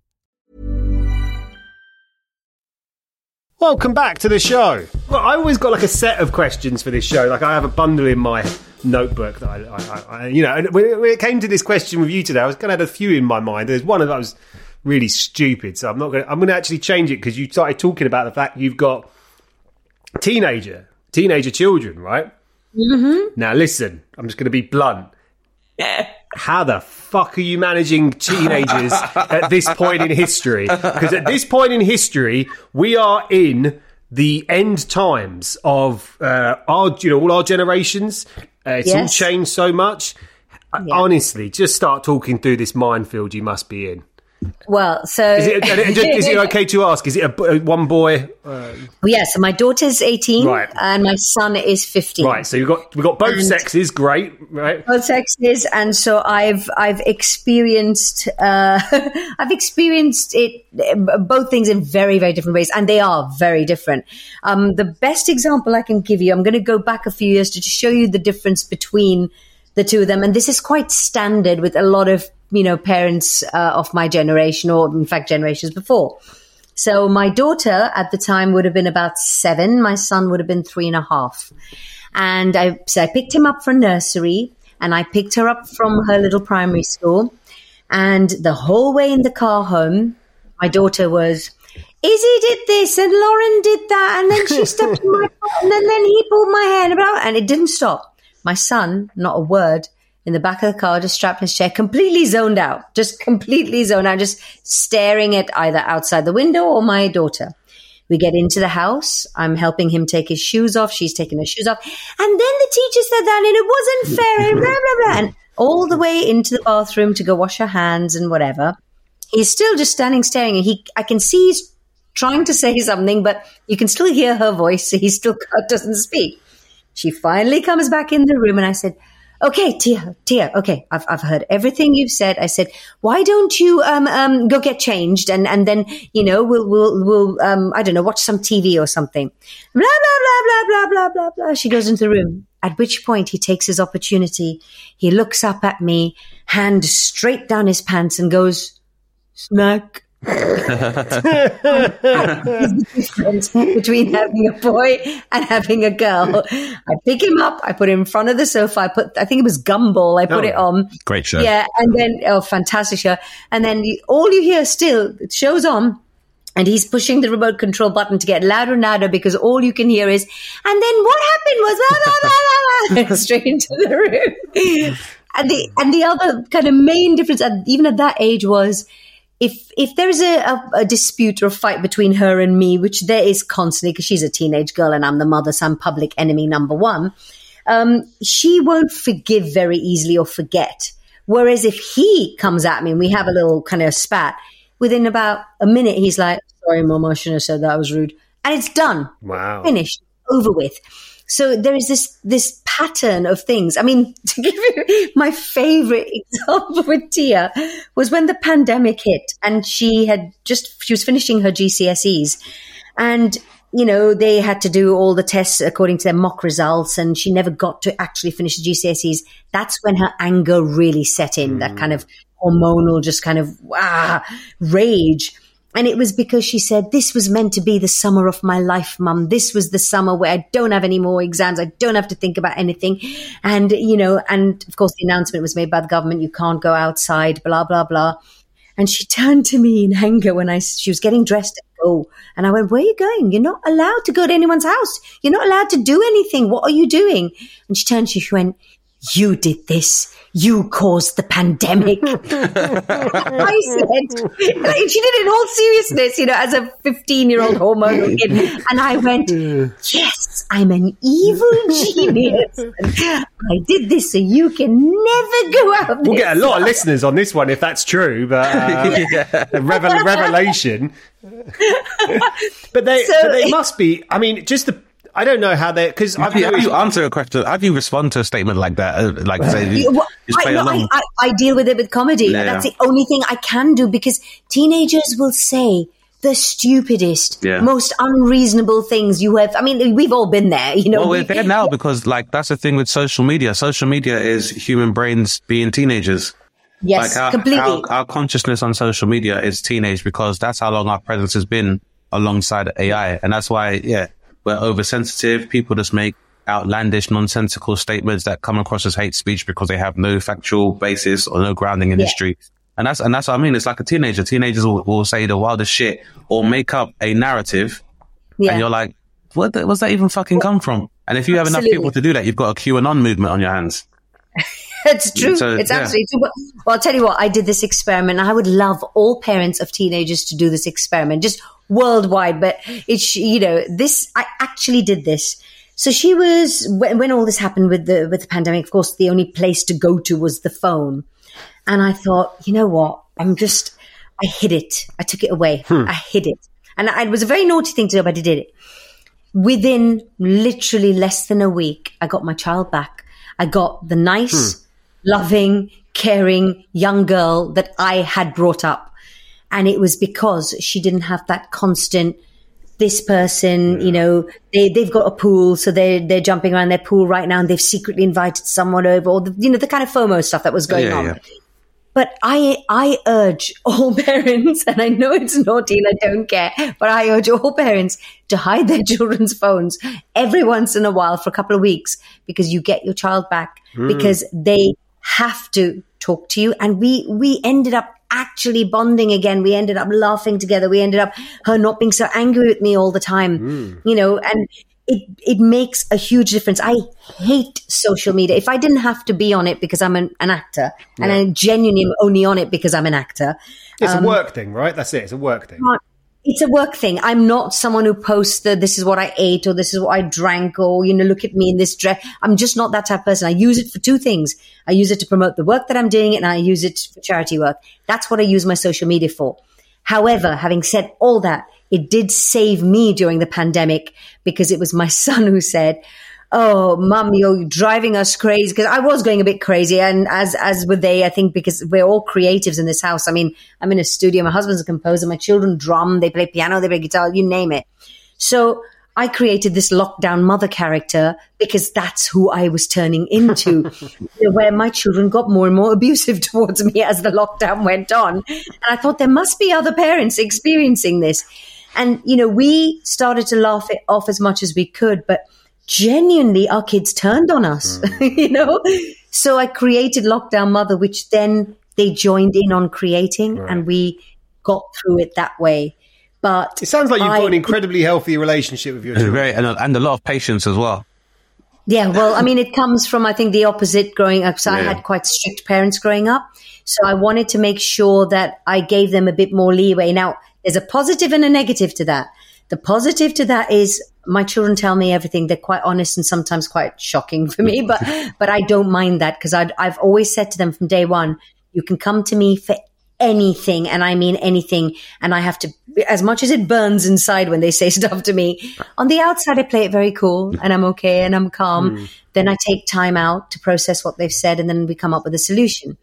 Speaker 2: Welcome back to the show. Well, I always got like a set of questions for this show. Like I have a bundle in my notebook that I, I, I you know, and when it came to this question with you today, I was going to have a few in my mind. There's one that was really stupid, so I'm not going. to I'm going to actually change it because you started talking about the fact you've got teenager, teenager children, right?
Speaker 6: Mm-hmm.
Speaker 2: Now listen, I'm just going to be blunt. How the fuck are you managing teenagers at this point in history? Because at this point in history, we are in the end times of uh, our, you know, all our generations. Uh, it's yes. all changed so much. Yeah. Honestly, just start talking through this minefield you must be in.
Speaker 6: Well, so
Speaker 2: is it, is it okay to ask? Is it a, one boy?
Speaker 6: Uh, yeah, so my daughter's eighteen, right. and my son is fifteen.
Speaker 2: Right, so you've got we've got both and sexes, great, right?
Speaker 6: Both sexes, and so I've I've experienced uh, I've experienced it both things in very very different ways, and they are very different. Um, the best example I can give you, I'm going to go back a few years to show you the difference between the two of them, and this is quite standard with a lot of you know, parents uh, of my generation or in fact generations before. So my daughter at the time would have been about seven. My son would have been three and a half. And I, so I picked him up from nursery and I picked her up from her little primary school. And the whole way in the car home, my daughter was, Izzy did this and Lauren did that. And then she stepped in my foot and then, then he pulled my hair and, and it didn't stop. My son, not a word in the back of the car, just strapped in his chair, completely zoned out, just completely zoned out, just staring at either outside the window or my daughter. We get into the house. I'm helping him take his shoes off. She's taking her shoes off. And then the teacher said that and it wasn't fair and blah, blah, blah. And all the way into the bathroom to go wash her hands and whatever. He's still just standing staring and he, I can see he's trying to say something, but you can still hear her voice. So he still doesn't speak. She finally comes back in the room and I said, okay, Tia, Tia, okay, I've, I've heard everything you've said. I said, why don't you, um, um, go get changed and, and then, you know, we'll, we'll, we'll, um, I don't know, watch some TV or something. Blah, blah, blah, blah, blah, blah, blah, blah. She goes into the room. At which point he takes his opportunity. He looks up at me, hand straight down his pants and goes, snack. between having a boy and having a girl. I pick him up, I put him in front of the sofa, I put, I think it was Gumball, I put
Speaker 1: Oh,
Speaker 6: it on.
Speaker 1: great show.
Speaker 6: Yeah, and then, oh, fantastic show. And then you, all you hear still, it shows on, and he's pushing the remote control button to get louder and louder because all you can hear is, and then what happened was, straight into the room. And the, and the other kind of main difference, at, even at that age, was if if there is a, a, a dispute or a fight between her and me, which there is constantly because she's a teenage girl and I'm the mother, so I'm public enemy number one. Um, she won't forgive very easily or forget. Whereas if he comes at me and we have a little kind of spat, within about a minute he's like, "Sorry, mom, I shouldn't have said that. I was rude," and it's done,
Speaker 2: Wow.
Speaker 6: finished, over with. So there is this this pattern of things. I mean, to give you my favorite example with Tia was when the pandemic hit and she had just she was finishing her GCSEs and you know they had to do all the tests according to their mock results and she never got to actually finish the GCSEs. That's when her anger really set in, that kind of hormonal just kind of ah, rage. And it was because she said, This was meant to be the summer of my life, mum. This was the summer where I don't have any more exams. I don't have to think about anything. And, you know, and of course, the announcement was made by the government you can't go outside, blah, blah, blah. And she turned to me in anger when I, she was getting dressed to go. And I went, Where are you going? You're not allowed to go to anyone's house. You're not allowed to do anything. What are you doing? And she turned, she went, You did this. You caused the pandemic. I said, like, she did it in all seriousness, you know, as a 15 year old hormonal kid. And I went, Yes, I'm an evil genius. I did this so you can never go out.
Speaker 2: We'll get a lot of listeners on this one if that's true, but uh, revel- revelation. but they,
Speaker 6: So-
Speaker 2: but they must be. I mean, just the. I don't know how they because I've
Speaker 1: How do you, how you answer a question? How do you respond to a statement like that? Uh, Like say,
Speaker 6: well,
Speaker 1: just
Speaker 6: I,
Speaker 1: play
Speaker 6: no,
Speaker 1: along.
Speaker 6: I, I, I deal with it with comedy.
Speaker 1: Yeah,
Speaker 6: That's the only thing I can do because teenagers will say the stupidest,
Speaker 1: Yeah.
Speaker 6: most unreasonable things you have. I mean, we've all been there, you know.
Speaker 1: well, we're there now because like that's the thing with social media. Social media is human brains being teenagers.
Speaker 6: yes,
Speaker 1: like our,
Speaker 6: completely.
Speaker 1: Our, our consciousness on social media is teenage because that's how long our presence has been alongside AI. And that's why, yeah, we're oversensitive. People just make outlandish, nonsensical statements that come across as hate speech because they have no factual basis or no grounding in
Speaker 6: Yeah.
Speaker 1: history. And that's, and that's what I mean. It's like a teenager. Teenagers will, will say the wildest shit or make up a narrative.
Speaker 6: yeah.
Speaker 1: And you're like, what the, where's that even fucking come from? And if you have enough people to do that, you've got a QAnon movement on your hands.
Speaker 6: It's true.
Speaker 1: So,
Speaker 6: it's
Speaker 1: yeah.
Speaker 6: absolutely true. Well, well, I'll tell you what, I did this experiment. I would love all parents of teenagers to do this experiment, just worldwide. But it's, you know, this, I actually did this. So she was, when, when all this happened with the, with the pandemic, of course, the only place to go to was the phone. And I thought, you know what? I'm just, I hid it. I took it away. Hmm. I hid it. And I, it was a very naughty thing to do, but I did it within literally less than a week, I got my child back. I got the nice, hmm. loving, caring young girl that I had brought up. And it was because she didn't have that constant, this person, you know, they, they've got a pool, so they're, they're jumping around their pool right now and they've secretly invited someone over or the, you know, the kind of FOMO stuff that was going
Speaker 1: Yeah,
Speaker 6: on.
Speaker 1: yeah.
Speaker 6: But I, I urge all parents, and I know it's naughty and I don't care, but I urge all parents to hide their children's phones every once in a while for a couple of weeks because you get your child back hmm. because they have to talk to you. And we, we ended up actually bonding again. We ended up laughing together. We ended up her not being so angry with me all the time, you know, and it it makes a huge difference. I hate social media. If I didn't have to be on it because I'm an, an actor, and I genuinely am only on it because I'm an actor,
Speaker 2: It's
Speaker 6: um,
Speaker 2: a work thing, right? That's it. It's a work thing.
Speaker 6: It's a work thing. I'm not someone who posts the this is what I ate or this is what I drank or you know look at me in this dress. I'm just not that type of person. I use it for two things. I use it to promote the work that I'm doing and I use it for charity work. That's what I use my social media for. However, having said all that, it did save me during the pandemic because it was my son who said, Oh, mum, you're driving us crazy. Cause I was going a bit crazy. And as, as were they, I think, because we're all creatives in this house. I mean, I'm in a studio. My husband's a composer. My children drum. They play piano. They play guitar. You name it. So I created this lockdown mother character because that's who I was turning into, where my children got more and more abusive towards me as the lockdown went on. And I thought there must be other parents experiencing this. And, you know, we started to laugh it off as much as we could, but genuinely our kids turned on us, hmm. you know? So I created Lockdown Mother, which then they joined in on creating and we got through it that way. But
Speaker 2: It sounds like you've
Speaker 6: I-
Speaker 2: got an incredibly healthy relationship with your
Speaker 1: And
Speaker 2: children.
Speaker 1: very and, a- and a lot of patience as well.
Speaker 6: Yeah, well, I mean, it comes from, I think, the opposite growing up. So I had quite strict parents growing up. So I wanted to make sure that I gave them a bit more leeway. Now, there's a positive and a negative to that. The positive to that is my children tell me everything. They're quite honest and sometimes quite shocking for me, but, but I don't mind that because I've always said to them from day one, you can come to me for anything and I mean anything. And I have to, as much as it burns inside when they say stuff to me, on the outside, I play it very cool and I'm okay and I'm calm. Mm. Then I take time out to process what they've said and then we come up with a solution.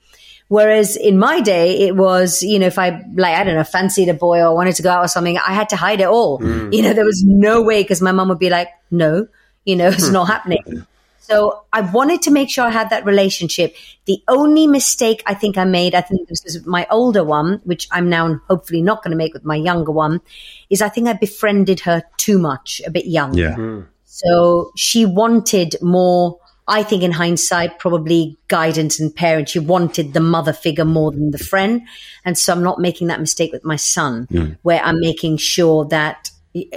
Speaker 6: Whereas in my day, it was, you know, if I like, I don't know, fancied a boy or wanted to go out or something, I had to hide it all. Mm. You know, there was no way because my mum would be like, no, you know, it's hmm. not happening. So I wanted to make sure I had that relationship. The only mistake I think I made, I think this was my older one, which I'm now hopefully not going to make with my younger one, is I think I befriended her too much, a bit young.
Speaker 1: Yeah.
Speaker 6: So she wanted more, I think in hindsight, probably guidance and parent. She wanted the mother figure more than the friend. And so I'm not making that mistake with my son, where I'm making sure that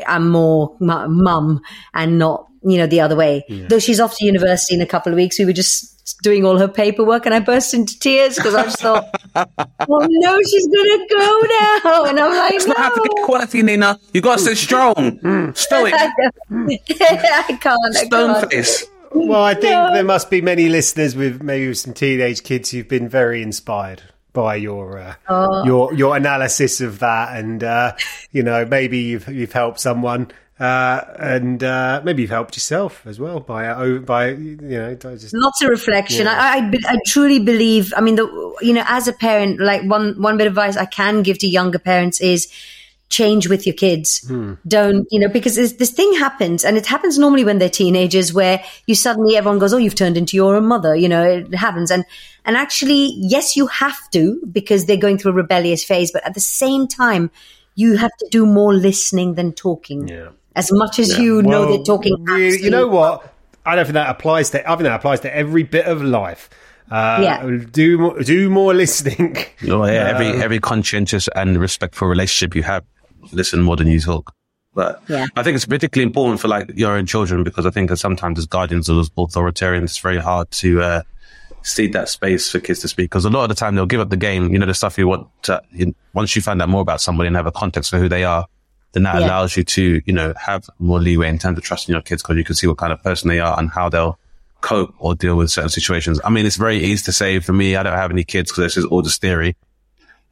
Speaker 6: I'm more mum and not, you know, the other way. Though she's off to university in a couple of weeks, we were just doing all her paperwork and I burst into tears because I just thought, well, no, she's going to go now. And I'm like,
Speaker 1: It's not
Speaker 6: no.
Speaker 1: get quality, Nina. You got to stay strong. Stoic.
Speaker 6: I can't. I
Speaker 1: Stone
Speaker 6: can't.
Speaker 1: face.
Speaker 2: Well, I think there must be many listeners with maybe some teenage kids who've been very inspired by your uh,
Speaker 6: Oh.
Speaker 2: your your analysis of that, and uh, you know maybe you've you've helped someone, uh, and uh, maybe you've helped yourself as well by uh, by you know just
Speaker 6: lots of reflection. I, I, I truly believe. I mean, the, you know, as a parent, like one one bit of advice I can give to younger parents is change with your kids. Don't you know? Because this, this thing happens, and it happens normally when they're teenagers, where you suddenly everyone goes, "Oh, you've turned into your own mother." You know, it happens, and and actually, yes, you have to because they're going through a rebellious phase, but at the same time, you have to do more listening than talking.
Speaker 2: Yeah.
Speaker 6: As much as you know
Speaker 2: Well,
Speaker 6: they're talking,
Speaker 2: really- you know what? I don't think that applies to. I think that applies to every bit of life. Uh,
Speaker 6: Yeah.
Speaker 2: Do more, do more listening.
Speaker 1: Oh, yeah, every every conscientious and respectful relationship you have, listen more than you talk. But
Speaker 6: Yeah.
Speaker 1: I think it's particularly important for like your own children because I think that sometimes as guardians or as authoritarians, it's very hard to uh, cede that space for kids to speak because a lot of the time they'll give up the game. You know, the stuff you want to. You, once you find out more about somebody and have a context for who they are, then that
Speaker 6: Yeah.
Speaker 1: allows you to you know have more leeway in terms of trusting your kids because you can see what kind of person they are and how they'll cope or deal with certain situations. I mean, it's very easy to say for me, I don't have any kids because this is all just theory.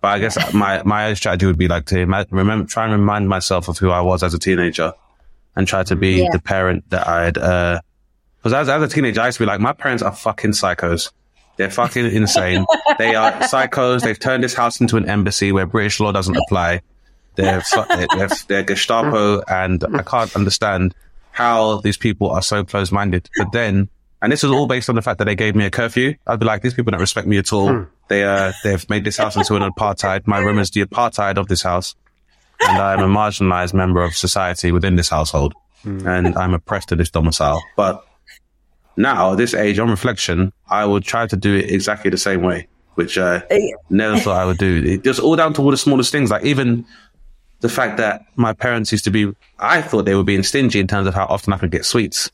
Speaker 1: But I guess my, my strategy would be like to remember, try and remind myself of who I was as a teenager and try to be
Speaker 6: Yeah.
Speaker 1: the parent that I'd, uh, cause as, as a teenager, I used to be like, my parents are fucking psychos. They're fucking insane. they are psychos. They've turned this house into an embassy where British law doesn't apply. They're, fu- they're, they're, they're Gestapo and I can't understand how these people are so close minded. But then, and this is all based on the fact that they gave me a curfew. I'd be like, these people don't respect me at all. They, uh, they've made this house into an apartheid. My room is the apartheid of this house. And I'm a marginalized member of society within this household. And I'm oppressed to this domicile. But now, at this age, on reflection, I would try to do it exactly the same way, which I never thought I would do. It just all down to all the smallest things. Like even the fact that my parents used to be, I thought they were being stingy in terms of how often I could get sweets.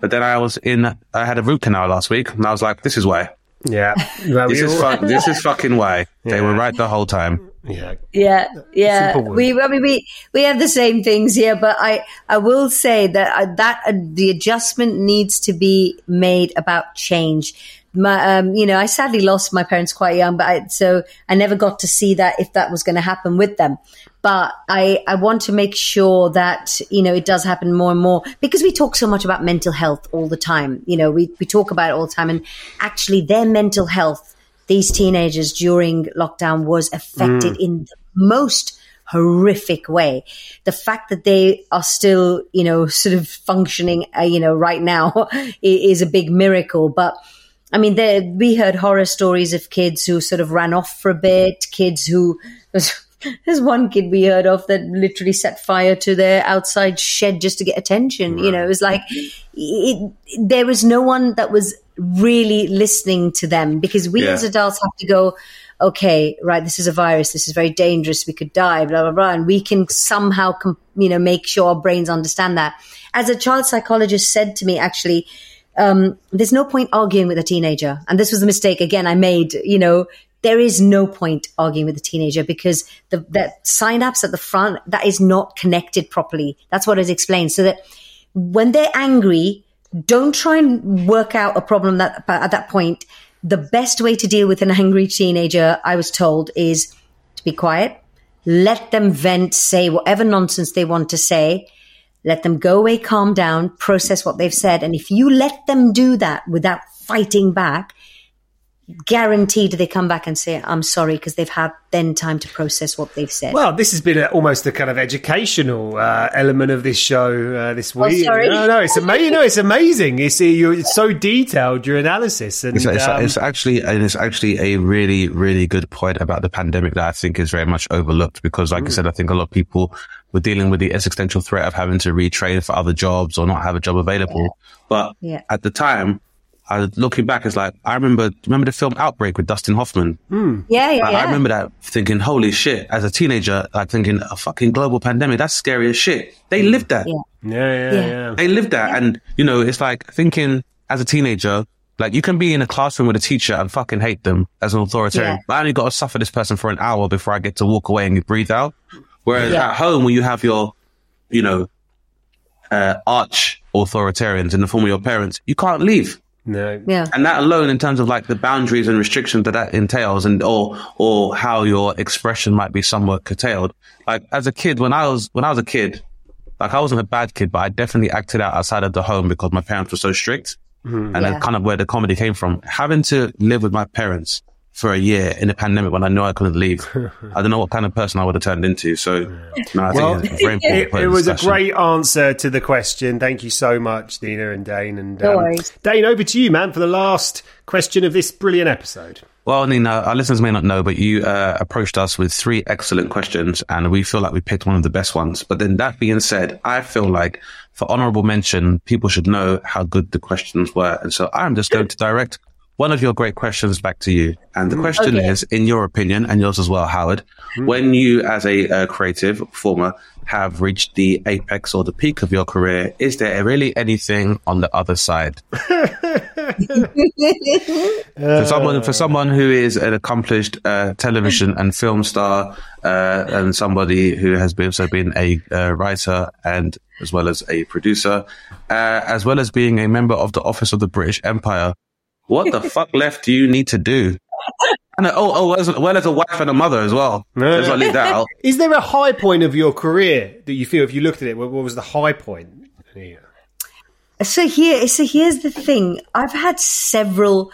Speaker 1: But then I was in, I had a root canal last week and I was like, this is why.
Speaker 2: Yeah. Well,
Speaker 1: This is, fu- this is fucking why. They were right the whole time.
Speaker 2: yeah.
Speaker 6: Yeah, yeah. We, I mean, we we have the same things here, but I I will say that uh, that uh, the adjustment needs to be made about change. My, um, you know, I sadly lost my parents quite young, but I, so I never got to see that if that was going to happen with them. But I, I want to make sure that, you know, it does happen more and more because we talk so much about mental health all the time. You know, we, we talk about it all the time and actually their mental health these teenagers during lockdown was affected in the most horrific way. The fact that they are still, you know, sort of functioning, uh, you know, right now is a big miracle. But I mean, there, we heard horror stories of kids who sort of ran off for a bit, kids who, there's one kid we heard of that literally set fire to their outside shed just to get attention. You know, it was like, it, there was no one that was really listening to them because we
Speaker 1: Yeah.
Speaker 6: as adults have to go, okay, right, this is a virus. This is very dangerous. We could die, blah, blah, blah. And we can somehow, com- you know, make sure our brains understand that. As a child psychologist said to me, actually, um, there's no point arguing with a teenager. And this was a mistake again I made, you know, there is no point arguing with a teenager because the that synapse at the front that is not connected properly. That's what is explained. So that when they're angry, don't try and work out a problem that at that point. The best way to deal with an angry teenager, I was told, is to be quiet, let them vent, say whatever nonsense they want to say, let them go away, calm down, process what they've said. And if you let them do that without fighting back, guaranteed they come back and say, I'm sorry, because they've had then time to process what they've said.
Speaker 2: Well, this has been a, almost a kind of educational uh, element of this show uh, this week.
Speaker 6: sorry.
Speaker 2: No, no, it's amazing. No, it's amazing. It's, you're, it's so detailed your analysis, and
Speaker 1: It's, it's,
Speaker 2: um,
Speaker 1: it's actually and it's actually a really really good point about the pandemic that I think is very much overlooked because, like I said, I think a lot of people were dealing with the existential threat of having to retrain for other jobs or not have a job available. But
Speaker 6: Yeah.
Speaker 1: at the time, I looking back, it's like I remember remember the film Outbreak with Dustin Hoffman. Hmm.
Speaker 6: yeah, yeah,
Speaker 1: Like,
Speaker 6: yeah.
Speaker 1: I remember that thinking, holy shit, as a teenager, like thinking a fucking global pandemic, that's scary as shit. They mm. lived that.
Speaker 6: Yeah.
Speaker 2: yeah, yeah,
Speaker 6: Yeah.
Speaker 2: yeah.
Speaker 1: They lived that. And, you know, it's like thinking as a teenager, like you can be in a classroom with a teacher and fucking hate them as an authoritarian.
Speaker 6: Yeah.
Speaker 1: But I only got to suffer this person for an hour before I get to walk away and breathe out. Whereas
Speaker 6: Yeah.
Speaker 1: at home, when you have your, you know, uh, arch authoritarians in the form of your parents, you can't leave.
Speaker 2: No.
Speaker 6: yeah.
Speaker 1: And that alone, in terms of like the boundaries and restrictions that that entails, and or or how your expression might be somewhat curtailed. Like as a kid, when I was when I was a kid, like I wasn't a bad kid, but I definitely acted out outside of the home because my parents were so strict, and
Speaker 6: Yeah.
Speaker 1: that's kind of where the comedy came from. Having to live with my parents for a year in a pandemic when I knew I couldn't leave, I don't know what kind of person I would have turned into. So, no, I
Speaker 2: Well,
Speaker 1: think it's very important.
Speaker 2: It, it
Speaker 1: the
Speaker 2: was a great answer to the question. Thank you so much, Dina and Dane. And um,
Speaker 6: worries.
Speaker 2: Dane, over to you, man, for the last question of this brilliant episode.
Speaker 1: Well, Nina, our listeners may not know, but you uh, approached us with three excellent questions, and we feel like we picked one of the best ones. But then that being said, I feel like for honorable mention, people should know how good the questions were. And so I'm just going to direct one of your great questions back to you. And the question
Speaker 6: Okay.
Speaker 1: is, in your opinion, and yours as well, Howard, when you as a uh, creative former have reached the apex or the peak of your career, is there really anything on the other side? for someone for someone who is an accomplished uh, television and film star uh, and somebody who has been, also been a uh, writer and as well as a producer uh, as well as being a member of the office of the british empire what the fuck left do you need to do and uh, oh oh as well as a wife and a mother as well let's not leave that out
Speaker 2: Is there a high point of your career that you feel, if you looked at it, what, what was the high point? Yeah.
Speaker 6: So here, so here's the thing. I've had several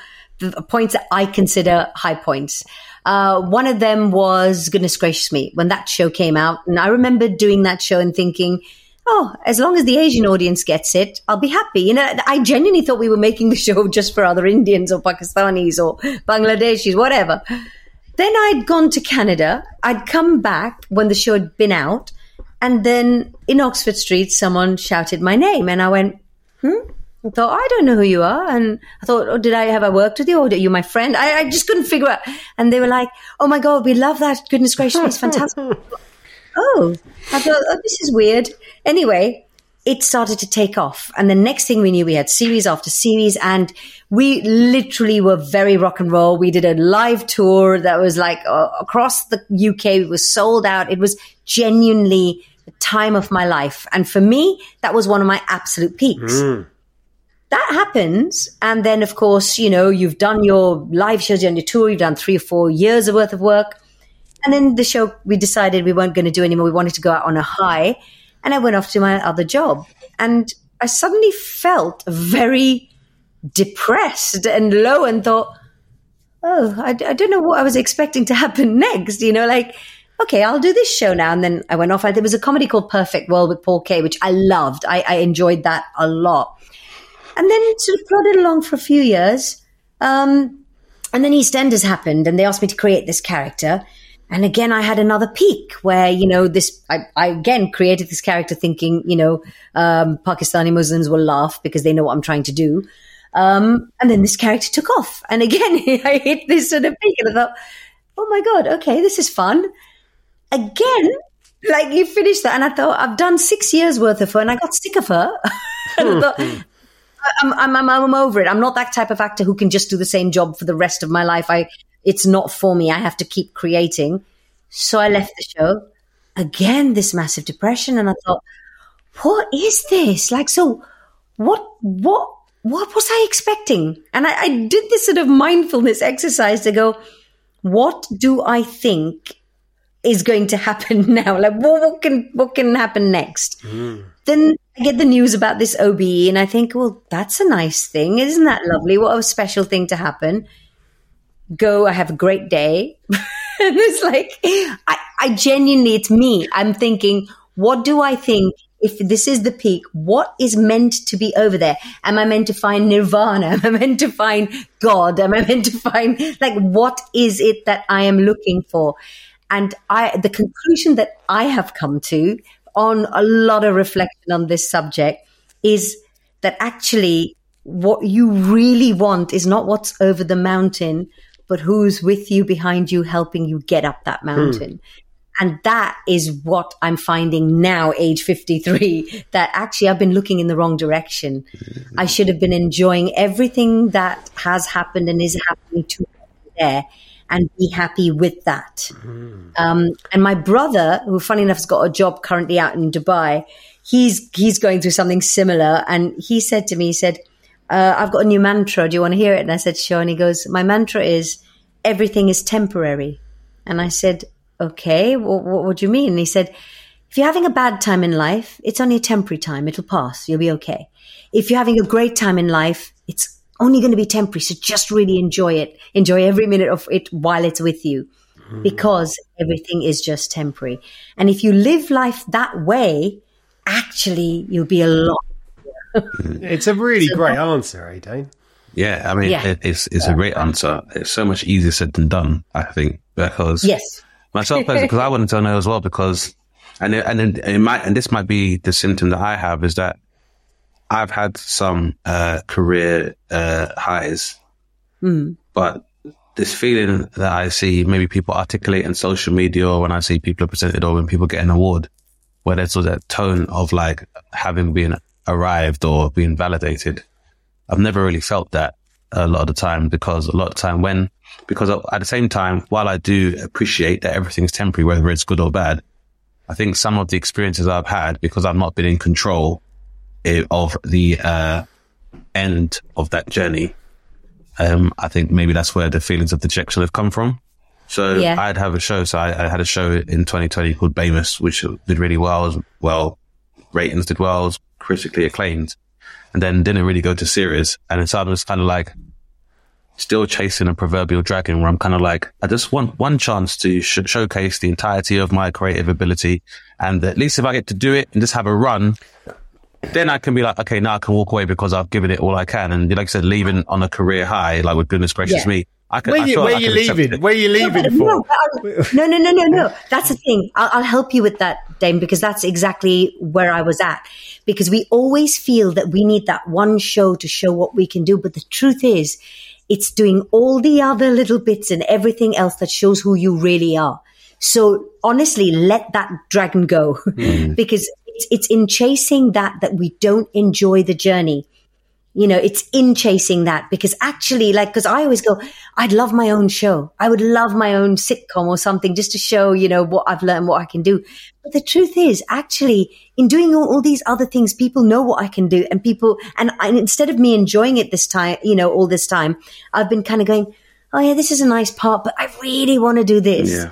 Speaker 6: points that I consider high points. Uh, one of them was goodness gracious me when that show came out, and I remember doing that show and thinking, "Oh, as long as the Asian audience gets it, I'll be happy." You know, I genuinely thought we were making the show just for other Indians or Pakistanis or Bangladeshis, whatever. Then I'd gone to Canada. I'd come back when the show had been out, and then in Oxford Street, someone shouted my name, and I went. Hmm? I thought, I don't know who you are. And I thought, oh, did I have I worked with you or are you my friend? I, I just couldn't figure out. And they were like, oh my God, we love that. Goodness gracious, it's fantastic. oh, I thought, oh, this is weird. Anyway, it started to take off. And the next thing we knew, we had series after series, and we literally were very rock and roll. We did a live tour that was like uh, across the UK. It was sold out. It was genuinely the time of my life. And for me, that was one of my absolute peaks. That happens. And then, of course, you know, you've done your live shows, you're on your tour, you've done three or four years of worth of work. And then the show, we decided we weren't going to do anymore. We wanted to go out on a high. And I went off to my other job. And I suddenly felt very depressed and low and thought, oh, I, I don't know what I was expecting to happen next. You know, like, okay, I'll do this show now. And then I went off. There was a comedy called Perfect World with Paul Kaye, which I loved. I, I enjoyed that a lot. And then sort of plodded along for a few years. Um, and then EastEnders happened and they asked me to create this character. And again, I had another peak where, you know, this, I, I again created this character thinking, you know, um, Pakistani Muslims will laugh because they know what I'm trying to do. Um, and then this character took off. And again, I hit this sort of peak and I thought, oh my God, okay, this is fun. Again, like you finished that. And I thought, I've done six years worth of her and I got sick of her. and I thought, I'm, I'm, I'm, I'm over it. I'm not that type of actor who can just do the same job for the rest of my life. I, it's not for me. I have to keep creating. So I left the show. Again, this massive depression. And I thought, what is this? Like, so what, what, what was I expecting? And I, I did this sort of mindfulness exercise to go, what do I think is going to happen now? Like, what, what can, what can happen next? Mm. Then I get the news about this OBE and I think, well, that's a nice thing. Isn't that lovely? What a special thing to happen. Go, I have a great day. and it's like, I, I genuinely, it's me. I'm thinking, what do I think if this is the peak, what is meant to be over there? Am I meant to find nirvana? Am I meant to find God? Am I meant to find, like, what is it that I am looking for? And I, the conclusion that I have come to on a lot of reflection on this subject is that actually what you really want is not what's over the mountain, but who's with you behind you, helping you get up that hmm. mountain. And that is what I'm finding now, age 53, that actually I've been looking in the wrong direction. Hmm. I should have been enjoying everything that has happened and is happening to me there and be happy with that. Hmm. Um, and my brother, who funny enough has got a job currently out in Dubai, he's, he's going through something similar. And he said to me, he said, uh, I've got a new mantra. Do you want to hear it? And I said, sure. And he goes, my mantra is everything is temporary. And I said, okay, what, what, what do you mean? And he said, if you're having a bad time in life, it's only a temporary time. It'll pass. You'll be okay. If you're having a great time in life, it's only going to be temporary. So just really enjoy it. Enjoy every minute of it while it's with you because everything is just temporary. And if you live life that way, actually you'll be a lot.
Speaker 2: It's a really great answer, eh, Dane?
Speaker 1: Yeah, I mean,
Speaker 6: Yeah.
Speaker 1: It, it's it's a great answer. It's so much easier said than done, I think, because
Speaker 6: Yes.
Speaker 1: myself because I wanted to know as well, because and it, and it, it might and this might be the symptom that I have is that I've had some uh, career uh, highs, but this feeling that I see maybe people articulate in social media or when I see people are presented or when people get an award, where there's sort of that tone of like having been arrived or being validated. I've never really felt that a lot of the time because a lot of the time when, because at the same time, while I do appreciate that everything's temporary, whether it's good or bad, I think some of the experiences I've had because I've not been in control eh, of the, uh, end of that journey. Um, I think maybe that's where the feelings of dejection have come from. So
Speaker 6: Yeah.
Speaker 1: I'd have a show. So I, I had a show in 2020 called Bamus, which did really well, was well, ratings did well, critically acclaimed, and then didn't really go to series. And so I was kind of like still chasing a proverbial dragon where I'm kind of like, I just want one chance to sh- showcase the entirety of my creative ability. And at least if I get to do it and just have a run, then I can be like, okay, now I can walk away because I've given it all I can. And like I said, leaving on a career high, like with goodness gracious
Speaker 6: Yeah.
Speaker 1: me, I can,
Speaker 2: Where
Speaker 1: I
Speaker 2: you,
Speaker 1: feel
Speaker 2: where
Speaker 1: like I
Speaker 2: you
Speaker 1: can accept
Speaker 2: leaving? Where you leaving
Speaker 6: No,
Speaker 2: for?
Speaker 6: no, no, no, no, no. That's the thing. I'll, I'll help you with that, Dane, because that's exactly where I was at. Because we always feel that we need that one show to show what we can do. But the truth is, it's doing all the other little bits and everything else that shows who you really are. So honestly, let that dragon go hmm. because it's, it's in chasing that that we don't enjoy the journey. You know, it's in chasing that because actually, like, because I always go, I'd love my own show. I would love my own sitcom or something just to show, you know, what I've learned, what I can do. But the truth is, actually, in doing all, all these other things, people know what I can do, and people, and, and instead of me enjoying it this time, you know, all this time, I've been kind of going, oh yeah, this is a nice part, but I really want to do this.
Speaker 1: Yeah.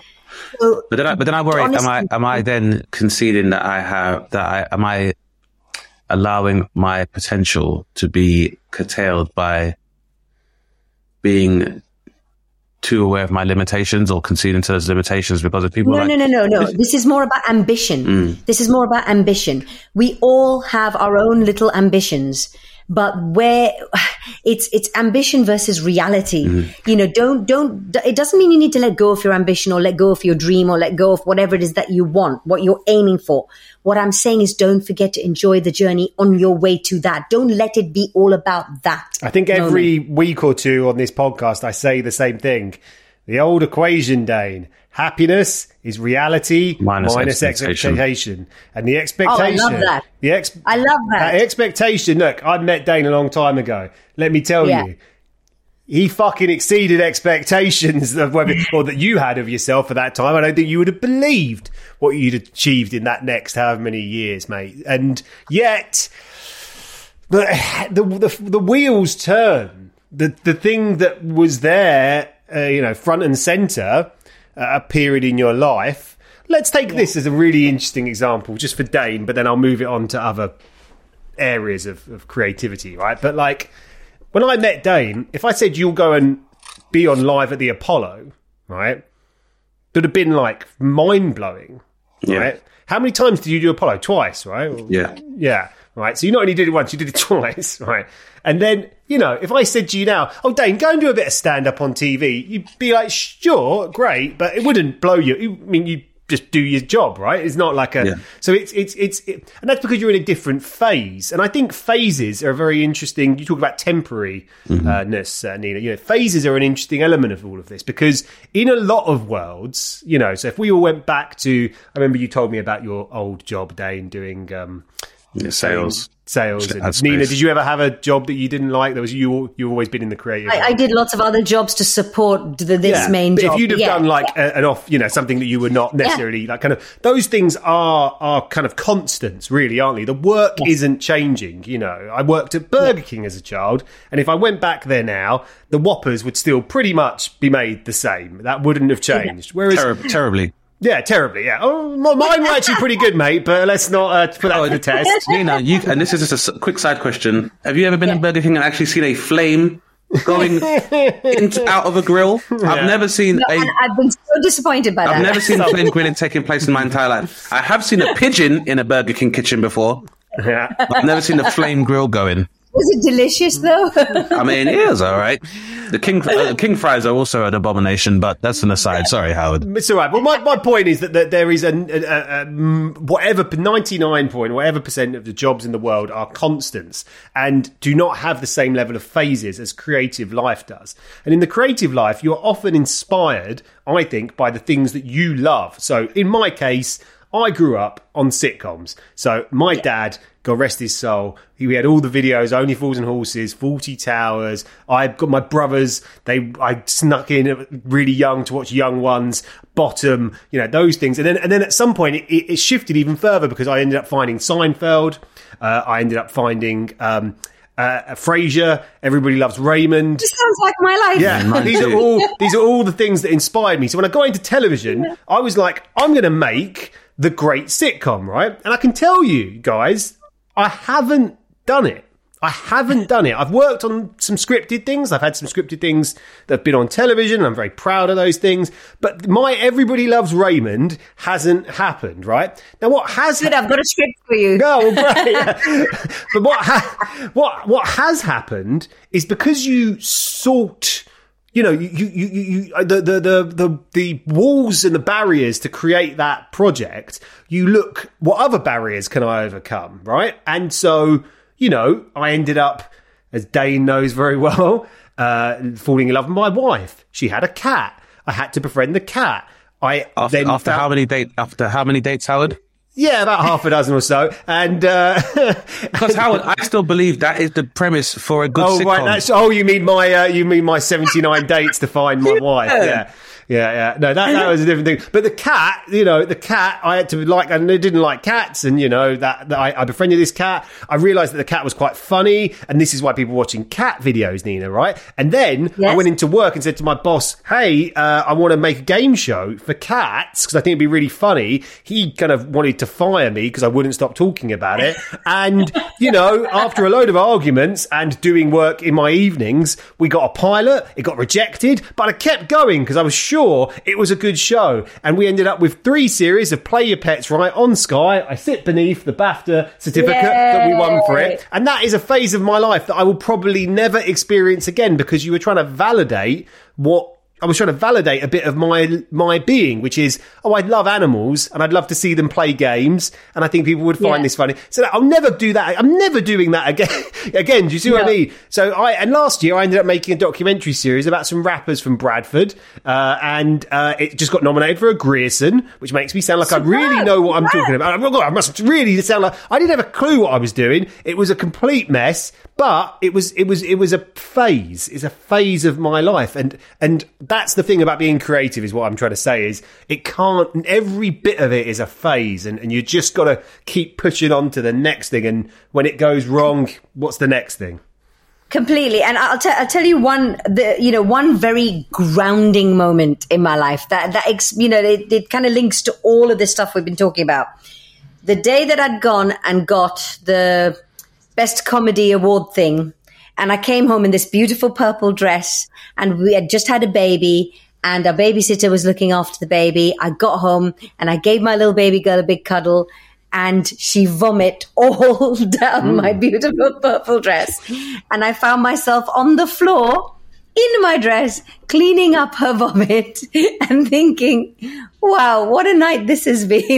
Speaker 6: So,
Speaker 1: But then, I, but then I worry: am I am I then conceding that I have that I am I allowing my potential to be curtailed by being too aware of my limitations or conceding to those limitations because of people
Speaker 6: No,
Speaker 1: like
Speaker 6: no, no, no, no. This is more about ambition.
Speaker 1: Mm.
Speaker 6: This is more about ambition. We all have our own little ambitions, but where it's it's ambition versus reality.
Speaker 1: Mm-hmm.
Speaker 6: You know, don't don't. It doesn't mean you need to let go of your ambition or let go of your dream or let go of whatever it is that you want, what you're aiming for. What I'm saying is, don't forget to enjoy the journey on your way to that. Don't let it be all about that.
Speaker 2: I think every week or two on this podcast, I say the same thing. The old equation, Dane. Happiness is reality
Speaker 1: Minus
Speaker 2: minus,
Speaker 1: expectation.
Speaker 2: expectation. And the expectation.
Speaker 6: Oh, I love that.
Speaker 2: The ex-
Speaker 6: I love that.
Speaker 2: expectation. Look, I met Dane a long time ago. Let me tell
Speaker 6: Yeah.
Speaker 2: you. He fucking exceeded expectations of whether, or that you had of yourself at that time. I don't think you would have believed what you'd achieved in that next however many years, mate. And yet, the the the, the wheels turn. The the thing that was there, uh, you know, front and center, at a period in your life. Let's take this as a really interesting example, just for Dane, but then I'll move it on to other areas of, of creativity, right? But like when I met Dane, if I said you'll go and be on live at the Apollo, right, would have been like mind blowing,
Speaker 1: Yeah.
Speaker 2: right? How many times did you do Apollo? Twice, right?
Speaker 1: Yeah.
Speaker 2: yeah, right. So you not only did it once, you did it twice, right? And then, you know, if I said to you now, oh, Dane, go and do a bit of stand up on TV, you'd be like, sure, great, but it wouldn't blow you. I mean, you just do your job, right? It's not like a.
Speaker 1: Yeah.
Speaker 2: So it's, it's, it's, it, and that's because you're in a different phase. And I think phases are very interesting. You talk about temporariness, uh, Nina. You know, phases are an interesting element of all of this because in a lot of worlds, you know, so if we all went back to, I remember you told me about your old job, Dane, doing, um,
Speaker 1: Yeah, sales.
Speaker 2: sales. And. Nina, did you ever have a job that you didn't like? That was you. You've always been in the creative.
Speaker 6: I, I did lots of other jobs to support the, this
Speaker 2: Yeah,
Speaker 6: main
Speaker 2: but
Speaker 6: job.
Speaker 2: if you'd have
Speaker 6: Yeah,
Speaker 2: done like
Speaker 6: yeah.
Speaker 2: a, an off, you know, something that you were not necessarily like, kind of those things are are kind of constants, really, aren't they? The work isn't changing. You know, I worked at Burger King as a child, and if I went back there now, the Whoppers would still pretty much be made the same. That wouldn't have changed. Whereas,
Speaker 1: Terri- terribly.
Speaker 2: Yeah, terribly, yeah. Oh, mine were actually pretty good, mate. But let's not uh, put that to the test.
Speaker 1: Nina, you and this is just a quick side question. Have you ever been in Burger King and actually seen a flame going into, out of a grill? I've never seen
Speaker 6: No,
Speaker 1: a.
Speaker 6: and I've been so disappointed by that.
Speaker 1: I've never seen a flame grilling taking place in my entire life. I have seen a pigeon in a Burger King kitchen before.
Speaker 2: Yeah.
Speaker 1: I've never seen a flame grill going.
Speaker 6: Was it delicious though?
Speaker 1: I mean, it is all right. The king uh, king fries are also an abomination, but that's an aside. Sorry, Howard.
Speaker 2: It's all right. Well, my, my point is that, that there is a, a, a, a mm, whatever ninety nine point whatever percent of the jobs in the world are constants and do not have the same level of phases as creative life does. And in the creative life, you're often inspired, I think, by the things that you love. So in my case. I grew up on sitcoms. So my dad, God rest his soul, he had all the videos, Only Fools and Horses, Fawlty Towers. I've got my brothers, they I snuck in really young to watch Young Ones, Bottom, you know, those things. And then and then at some point it, it, it shifted even further because I ended up finding Seinfeld, uh, I ended up finding um uh, Frasier, Everybody Loves Raymond.
Speaker 6: This sounds like my life.
Speaker 2: Yeah, these are all these are all the things that inspired me. So when I got into television, I was like, I'm going to make the great sitcom, right? And I can tell you guys, I haven't done it. I haven't done it. I've worked on some scripted things. I've had some scripted things that have been on television. I'm very proud of those things. But my Everybody Loves Raymond hasn't happened, right? Now, what has
Speaker 6: Good, I've got a script for you.
Speaker 2: no, but what ha- what what has happened is because you sought, you know, you you you, you the, the the the the walls and the barriers to create that project. You look what other barriers can I overcome, right? And so you know, I ended up, as Dane knows very well, uh, falling in love with my wife. She had a cat. I had to befriend the cat. I
Speaker 1: After, after
Speaker 2: found-
Speaker 1: how many date after how many dates, Howard?
Speaker 2: Yeah, about half a dozen or so. And uh,
Speaker 1: Because Howard, I still believe that is the premise for a good
Speaker 2: oh
Speaker 1: sitcom.
Speaker 2: right, that's oh you mean my uh, you mean my seventy nine dates to find my wife? Yeah. Yeah, yeah. No, that, that was a different thing. But the cat, you know, the cat, I had to like, and I didn't like cats. And, you know, that, that I, I befriended this cat. I realized that the cat was quite funny. And this is why people are watching cat videos, Nina, right? And then I went into work and said to my boss, Hey, uh, I want to make a game show for cats because I think it'd be really funny. He kind of wanted to fire me because I wouldn't stop talking about it. And, you know, after a load of arguments and doing work in my evenings, we got a pilot. It got rejected, but I kept going because I was sure it was a good show. And we ended up with three series of Play Your Pets Right on Sky. I sit beneath the BAFTA certificate that we won for it. And that is a phase of my life that I will probably never experience again because you were trying to validate what I was trying to validate a bit of my my being, which is, oh, I'd love animals and I'd love to see them play games, and I think people would find
Speaker 6: Yeah.
Speaker 2: this funny. So I'll never do that. I'm never doing that again. again, do you see what I mean? So I and last year I ended up making a documentary series about some rappers from Bradford, uh, and uh, it just got nominated for a Grierson, which makes me sound like I really know what I'm talking about. Oh, I must really sound like I didn't have a clue what I was doing. It was a complete mess, but it was it was it was a phase. It's a phase of my life, and and that's the thing about being creative. Is what I'm trying to say is it can't. Every bit of it is a phase, and and you just got to keep pushing on to the next thing. And when it goes wrong, what's the next thing?
Speaker 6: Completely. And I'll, i I'll tell you one, the, you know, one very grounding moment in my life that, that, ex- you know, it, it kind of links to all of this stuff we've been talking about. The day that I'd gone and got the best comedy award thing. And I came home in this beautiful purple dress and we had just had a baby and our babysitter was looking after the baby. I got home and I gave my little baby girl a big cuddle and she vomit all down my mm. beautiful purple dress. And I found myself on the floor in my dress, cleaning up her vomit and thinking, wow, what a night this has been.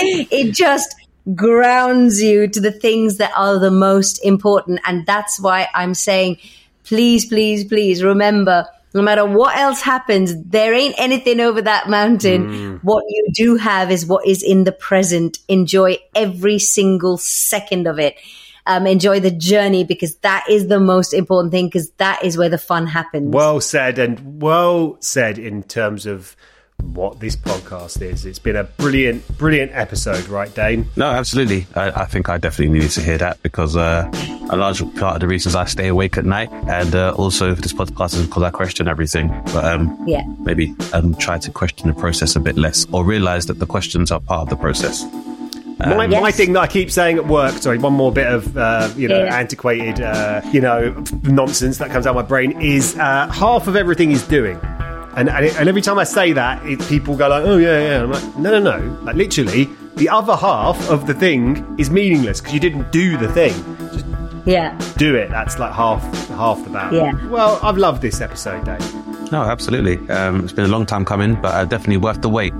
Speaker 6: it just grounds you to the things that are the most important. And that's why I'm saying, please, please, please remember no matter what else happens, there ain't anything over that mountain. What you do have is what is in the present. Enjoy every single second of it. Um, enjoy the journey because that is the most important thing because that is where the fun happens.
Speaker 2: Well said, and well said in terms of what this podcast is. It's been a brilliant, brilliant episode, right, Dane?
Speaker 1: No, absolutely. I, I think I definitely needed to hear that because uh, a large part of the reasons I stay awake at night, and uh, also this podcast is because I question everything. But um,
Speaker 6: Yeah.
Speaker 1: maybe um, try to question the process a bit less, or realize that the questions are part of the process.
Speaker 2: My,
Speaker 6: Yes.
Speaker 2: my thing that I keep saying at work, sorry, one more bit of, uh, you know,
Speaker 6: Yeah.
Speaker 2: antiquated, uh, you know, nonsense that comes out of my brain is uh, half of everything is doing. And, and, it, and every time I say that, it, people go like, oh, yeah, yeah. I'm like, no, no, no. Like, literally, the other half of the thing is meaningless because you didn't do the thing. Just
Speaker 6: yeah.
Speaker 2: do it. That's like half half the battle.
Speaker 6: Yeah.
Speaker 2: Well, I've loved this episode, Dane.
Speaker 1: No, absolutely. Um, it's been a long time coming, but uh, definitely worth the wait.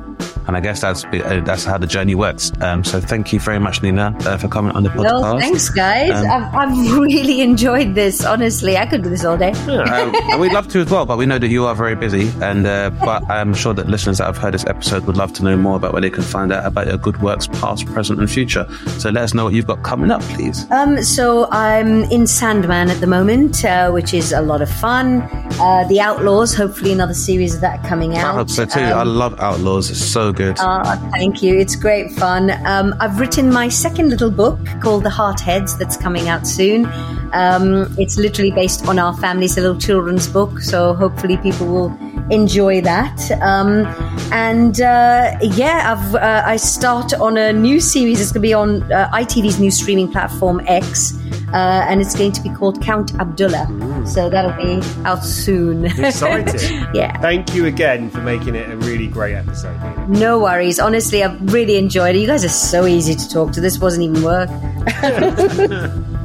Speaker 1: And I guess that's uh, that's how the journey works. Um, so thank you very much, Nina, uh, for coming on the podcast.
Speaker 6: No, thanks, guys.
Speaker 1: Um,
Speaker 6: I've, I've really enjoyed this. Honestly, I could do this all day.
Speaker 1: um, we'd love to as well, but we know that you are very busy. And uh, but I'm sure that listeners that have heard this episode would love to know more about where they can find out about your good works, past, present, and future. So let us know what you've got coming up, please.
Speaker 6: Um, so I'm in Sandman at the moment, uh, which is a lot of fun. Uh, the Outlaws, hopefully another series of that coming out.
Speaker 1: I hope so too. I
Speaker 6: Um,
Speaker 1: love Outlaws. It's so good.
Speaker 6: uh, thank you. It's great fun. Um, I've written my second little book called The Heart Heads that's coming out soon. Um, it's literally based on our family's little children's book, so hopefully people will enjoy that. Um, and uh, yeah, I've, uh, I start on a new series. It's going to be on uh, ITV's new streaming platform X, uh, and it's going to be called Count Abdulla. So that'll be out soon.
Speaker 2: Exciting.
Speaker 6: yeah.
Speaker 2: Thank you again for making it a really great episode.
Speaker 6: No worries. Honestly, I've really enjoyed it. You guys are so easy to talk to. This wasn't even work.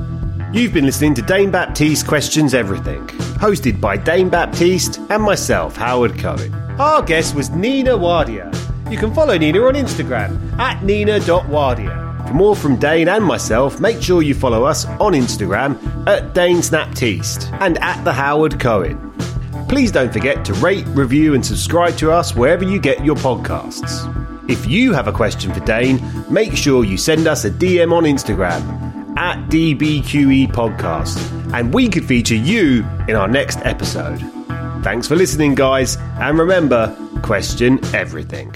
Speaker 2: You've been listening to Dane Baptiste Questions Everything, hosted by Dane Baptiste and myself, Howard Cohen. Our guest was Nina Wadia. You can follow Nina on Instagram at nina.wadia. For more from Dane and myself, make sure you follow us on Instagram at Dane Snaptiste and at the Howard Cohen. please don't forget to rate, review, and subscribe to us wherever you get your podcasts. If you have a question for Dane, make sure you send us a DM on Instagram at DBQE Podcast, and we could feature you in our next episode. Thanks for listening, guys, and remember question everything.